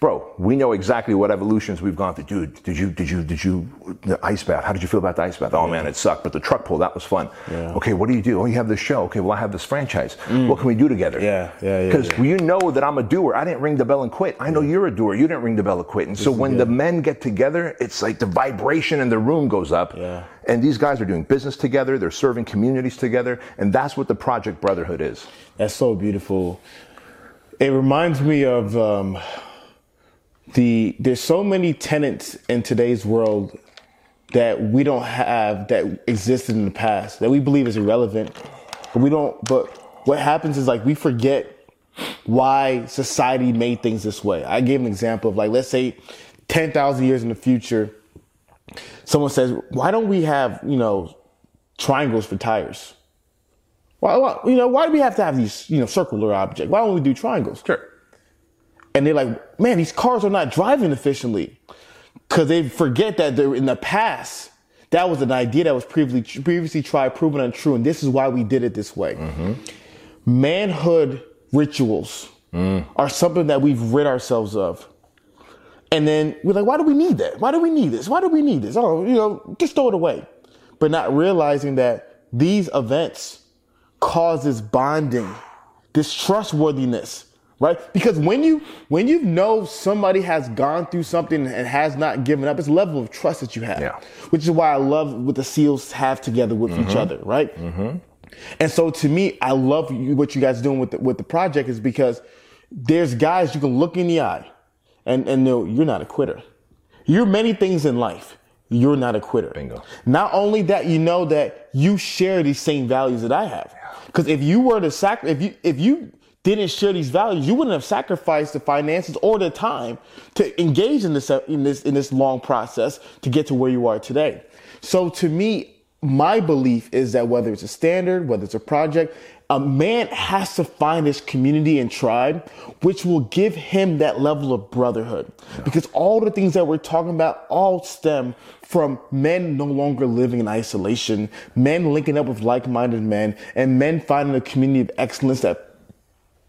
Speaker 2: bro, we know exactly what evolutions we've gone through. Dude, did you, did you, did you, the ice bath? How did you feel about the ice bath? Oh man, it sucked, but the truck pull, that was fun.
Speaker 1: Yeah.
Speaker 2: Okay, what do you do? Oh, you have this show. Okay, well, I have this franchise. Mm. What can we do together?
Speaker 1: Yeah, yeah,
Speaker 2: yeah. Because yeah. you know that I'm a doer. I didn't ring the bell and quit. I know you're a doer. You didn't ring the bell and quit. And this so when good. the men get together, it's like the vibration in the room goes up.
Speaker 1: Yeah.
Speaker 2: And these guys are doing business together. They're serving communities together. And that's what the Project Brotherhood is.
Speaker 1: That's so beautiful. It reminds me of, um, the there's so many tenants in today's world that we don't have that existed in the past that we believe is irrelevant. But we don't but what happens is like we forget why society made things this way. I gave an example of like let's say 10,000 years in the future someone says, "Why don't we have, you know, triangles for tires?" Why, why you know, why do we have to have these, you know, circular objects? Why don't we do triangles?
Speaker 2: Sure
Speaker 1: and they're like, man, these cars are not driving efficiently because they forget that they're in the past. That was an idea that was previously previously tried, proven untrue, and this is why we did it this way. Mm-hmm. Manhood rituals are something that we've rid ourselves of. And then we're like, why do we need that? Why do we need this? Why do we need this? Oh, you know, just throw it away. But not realizing that these events cause this bonding, this trustworthiness, right? Because when you when you know somebody has gone through something and has not given up, it's a level of trust that you have.
Speaker 2: Yeah.
Speaker 1: Which is why I love what the SEALs have together with each mm-hmm. other, right? Mm-hmm. And so to me, I love you, what you guys are doing with the, with the project is because there's guys you can look in the eye and, and know you're not a quitter. You're many things in life. You're not a quitter.
Speaker 2: Bingo.
Speaker 1: Not only that, you know that you share these same values that I have. Because if you were to sacrifice, if you if you didn't share these values, you wouldn't have sacrificed the finances or the time to engage in this uh, in this in this long process to get to where you are today. So to me, my belief is that whether it's a standard, whether it's a project, a man has to find his community and tribe, which will give him that level of brotherhood. Because all the things that we're talking about all stem from men no longer living in isolation, men linking up with like-minded men, and men finding a community of excellence that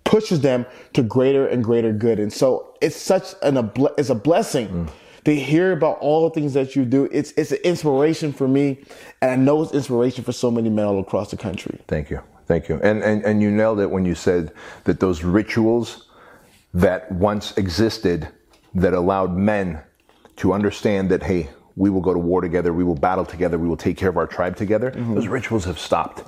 Speaker 1: pushes them to greater and greater good. And so it's such an it's a blessing mm. to hear about all the things that you do. It's it's an inspiration for me, and I know it's inspiration for so many men all across the country.
Speaker 2: Thank you. Thank you. And, and, and you nailed it when you said that those rituals that once existed that allowed men to understand that, hey, we will go to war together, we will battle together, we will take care of our tribe together, mm-hmm. those rituals have stopped.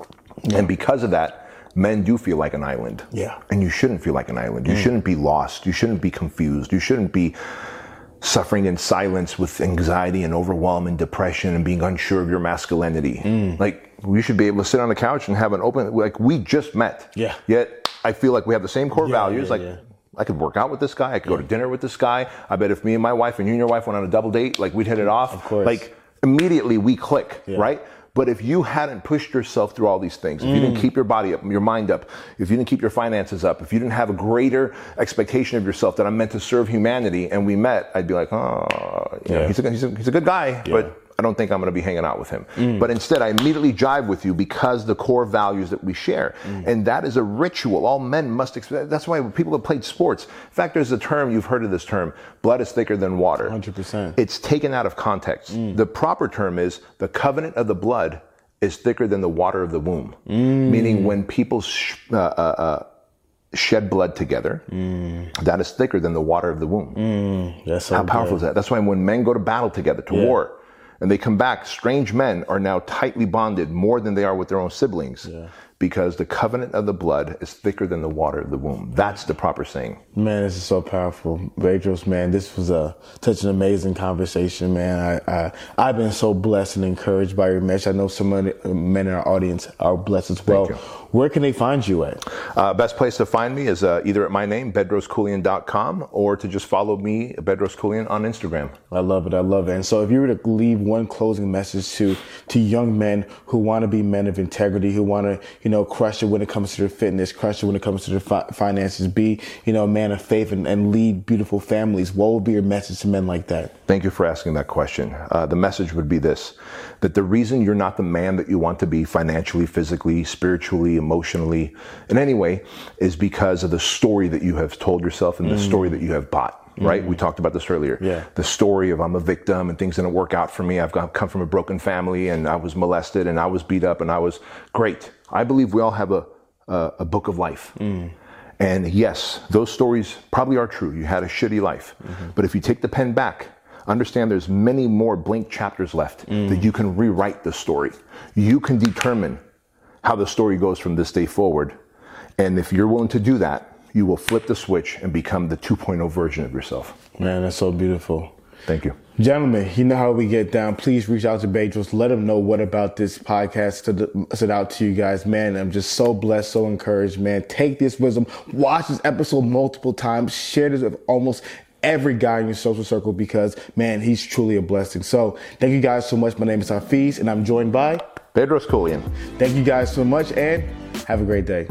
Speaker 2: And because of that, men do feel like an island.
Speaker 1: Yeah.
Speaker 2: And you shouldn't feel like an island. You shouldn't be lost. You shouldn't be confused. You shouldn't be suffering in silence with anxiety and overwhelm and depression and being unsure of your masculinity.
Speaker 1: Mm.
Speaker 2: Like we should be able to sit on the couch and have an open like we just met.
Speaker 1: Yeah.
Speaker 2: Yet I feel like we have the same core
Speaker 1: Yeah,
Speaker 2: values.
Speaker 1: yeah,
Speaker 2: like
Speaker 1: yeah.
Speaker 2: I could work out with this guy. I could go to dinner with this guy. I bet if me and my wife and you and your wife went on a double date, like we'd hit it off. Of
Speaker 1: course.
Speaker 2: Like immediately we click, right? But if you hadn't pushed yourself through all these things, if you
Speaker 1: Mm.
Speaker 2: didn't keep your body up, your mind up, if you didn't keep your finances up, if you didn't have a greater expectation of yourself that I'm meant to serve humanity, and we met, I'd be like, oh, you know, he's, a, he's, a, he's a good guy, but I don't think I'm going to be hanging out with him. But instead, I immediately jive with you because the core values that we share, and that is a ritual. All men must. Expect, that's why people have played sports. In fact, there's a term you've heard of this term: blood is thicker than water.
Speaker 1: 100%.
Speaker 2: It's taken out of context. The proper term is the covenant of the blood is thicker than the water of the womb. Meaning, when people sh- uh, uh, uh, shed blood together, that is thicker than the water of the womb.
Speaker 1: That's so
Speaker 2: How powerful
Speaker 1: good.
Speaker 2: is that? That's why when men go to battle together, to war, and they come back, strange men are now tightly bonded more than they are with their own siblings. Because the covenant of the blood is thicker than the water of the womb. That's the proper saying.
Speaker 1: Man, this is so powerful. Bedros, man, this was a such an amazing conversation, man. I, I I've been so blessed and encouraged by your message. I know so many men in our audience are blessed as well. Where can they find you at?
Speaker 2: Uh, best place to find me is uh, either at my name, bedroskeuilian.com, or to just follow me, Bedros Keuilian, on Instagram.
Speaker 1: I love it. I love it. And so if you were to leave one closing message to to young men who want to be men of integrity, who want to, you know, crush it when it comes to their fitness, crush it when it comes to their fi- finances, be, you know, a man of faith and, and lead beautiful families, what would be your message to men like that?
Speaker 2: Thank you for asking that question. Uh, the message would be this that the reason you're not the man that you want to be financially, physically, spiritually, emotionally, in any way, is because of the story that you have told yourself and the mm. story that you have bought. Right? Mm. We talked about this earlier.
Speaker 1: Yeah.
Speaker 2: The story of I'm a victim and things didn't work out for me. I've got, come from a broken family and I was molested and I was beat up and I was great. I believe we all have a, a, a book of life. Mm. And yes, those stories probably are true. You had a shitty life. Mm-hmm. But if you take the pen back, understand there's many more blank chapters left that you can rewrite the story. You can determine how the story goes from this day forward. And if you're willing to do that, you will flip the switch and become the 2.0 version of yourself.
Speaker 1: Man, that's so beautiful.
Speaker 2: Thank you.
Speaker 1: Gentlemen, you know how we get down. Please reach out to Bedros. Let him know what about this podcast stood, stood out to you guys. Man, I'm just so blessed, so encouraged, man. Take this wisdom, watch this episode multiple times, share this with almost every guy in your social circle because, man, he's truly a blessing. So thank you guys so much. My name is Hafeez and I'm joined by.
Speaker 2: Bedros Keuilian.
Speaker 1: Thank you guys so much and have a great day.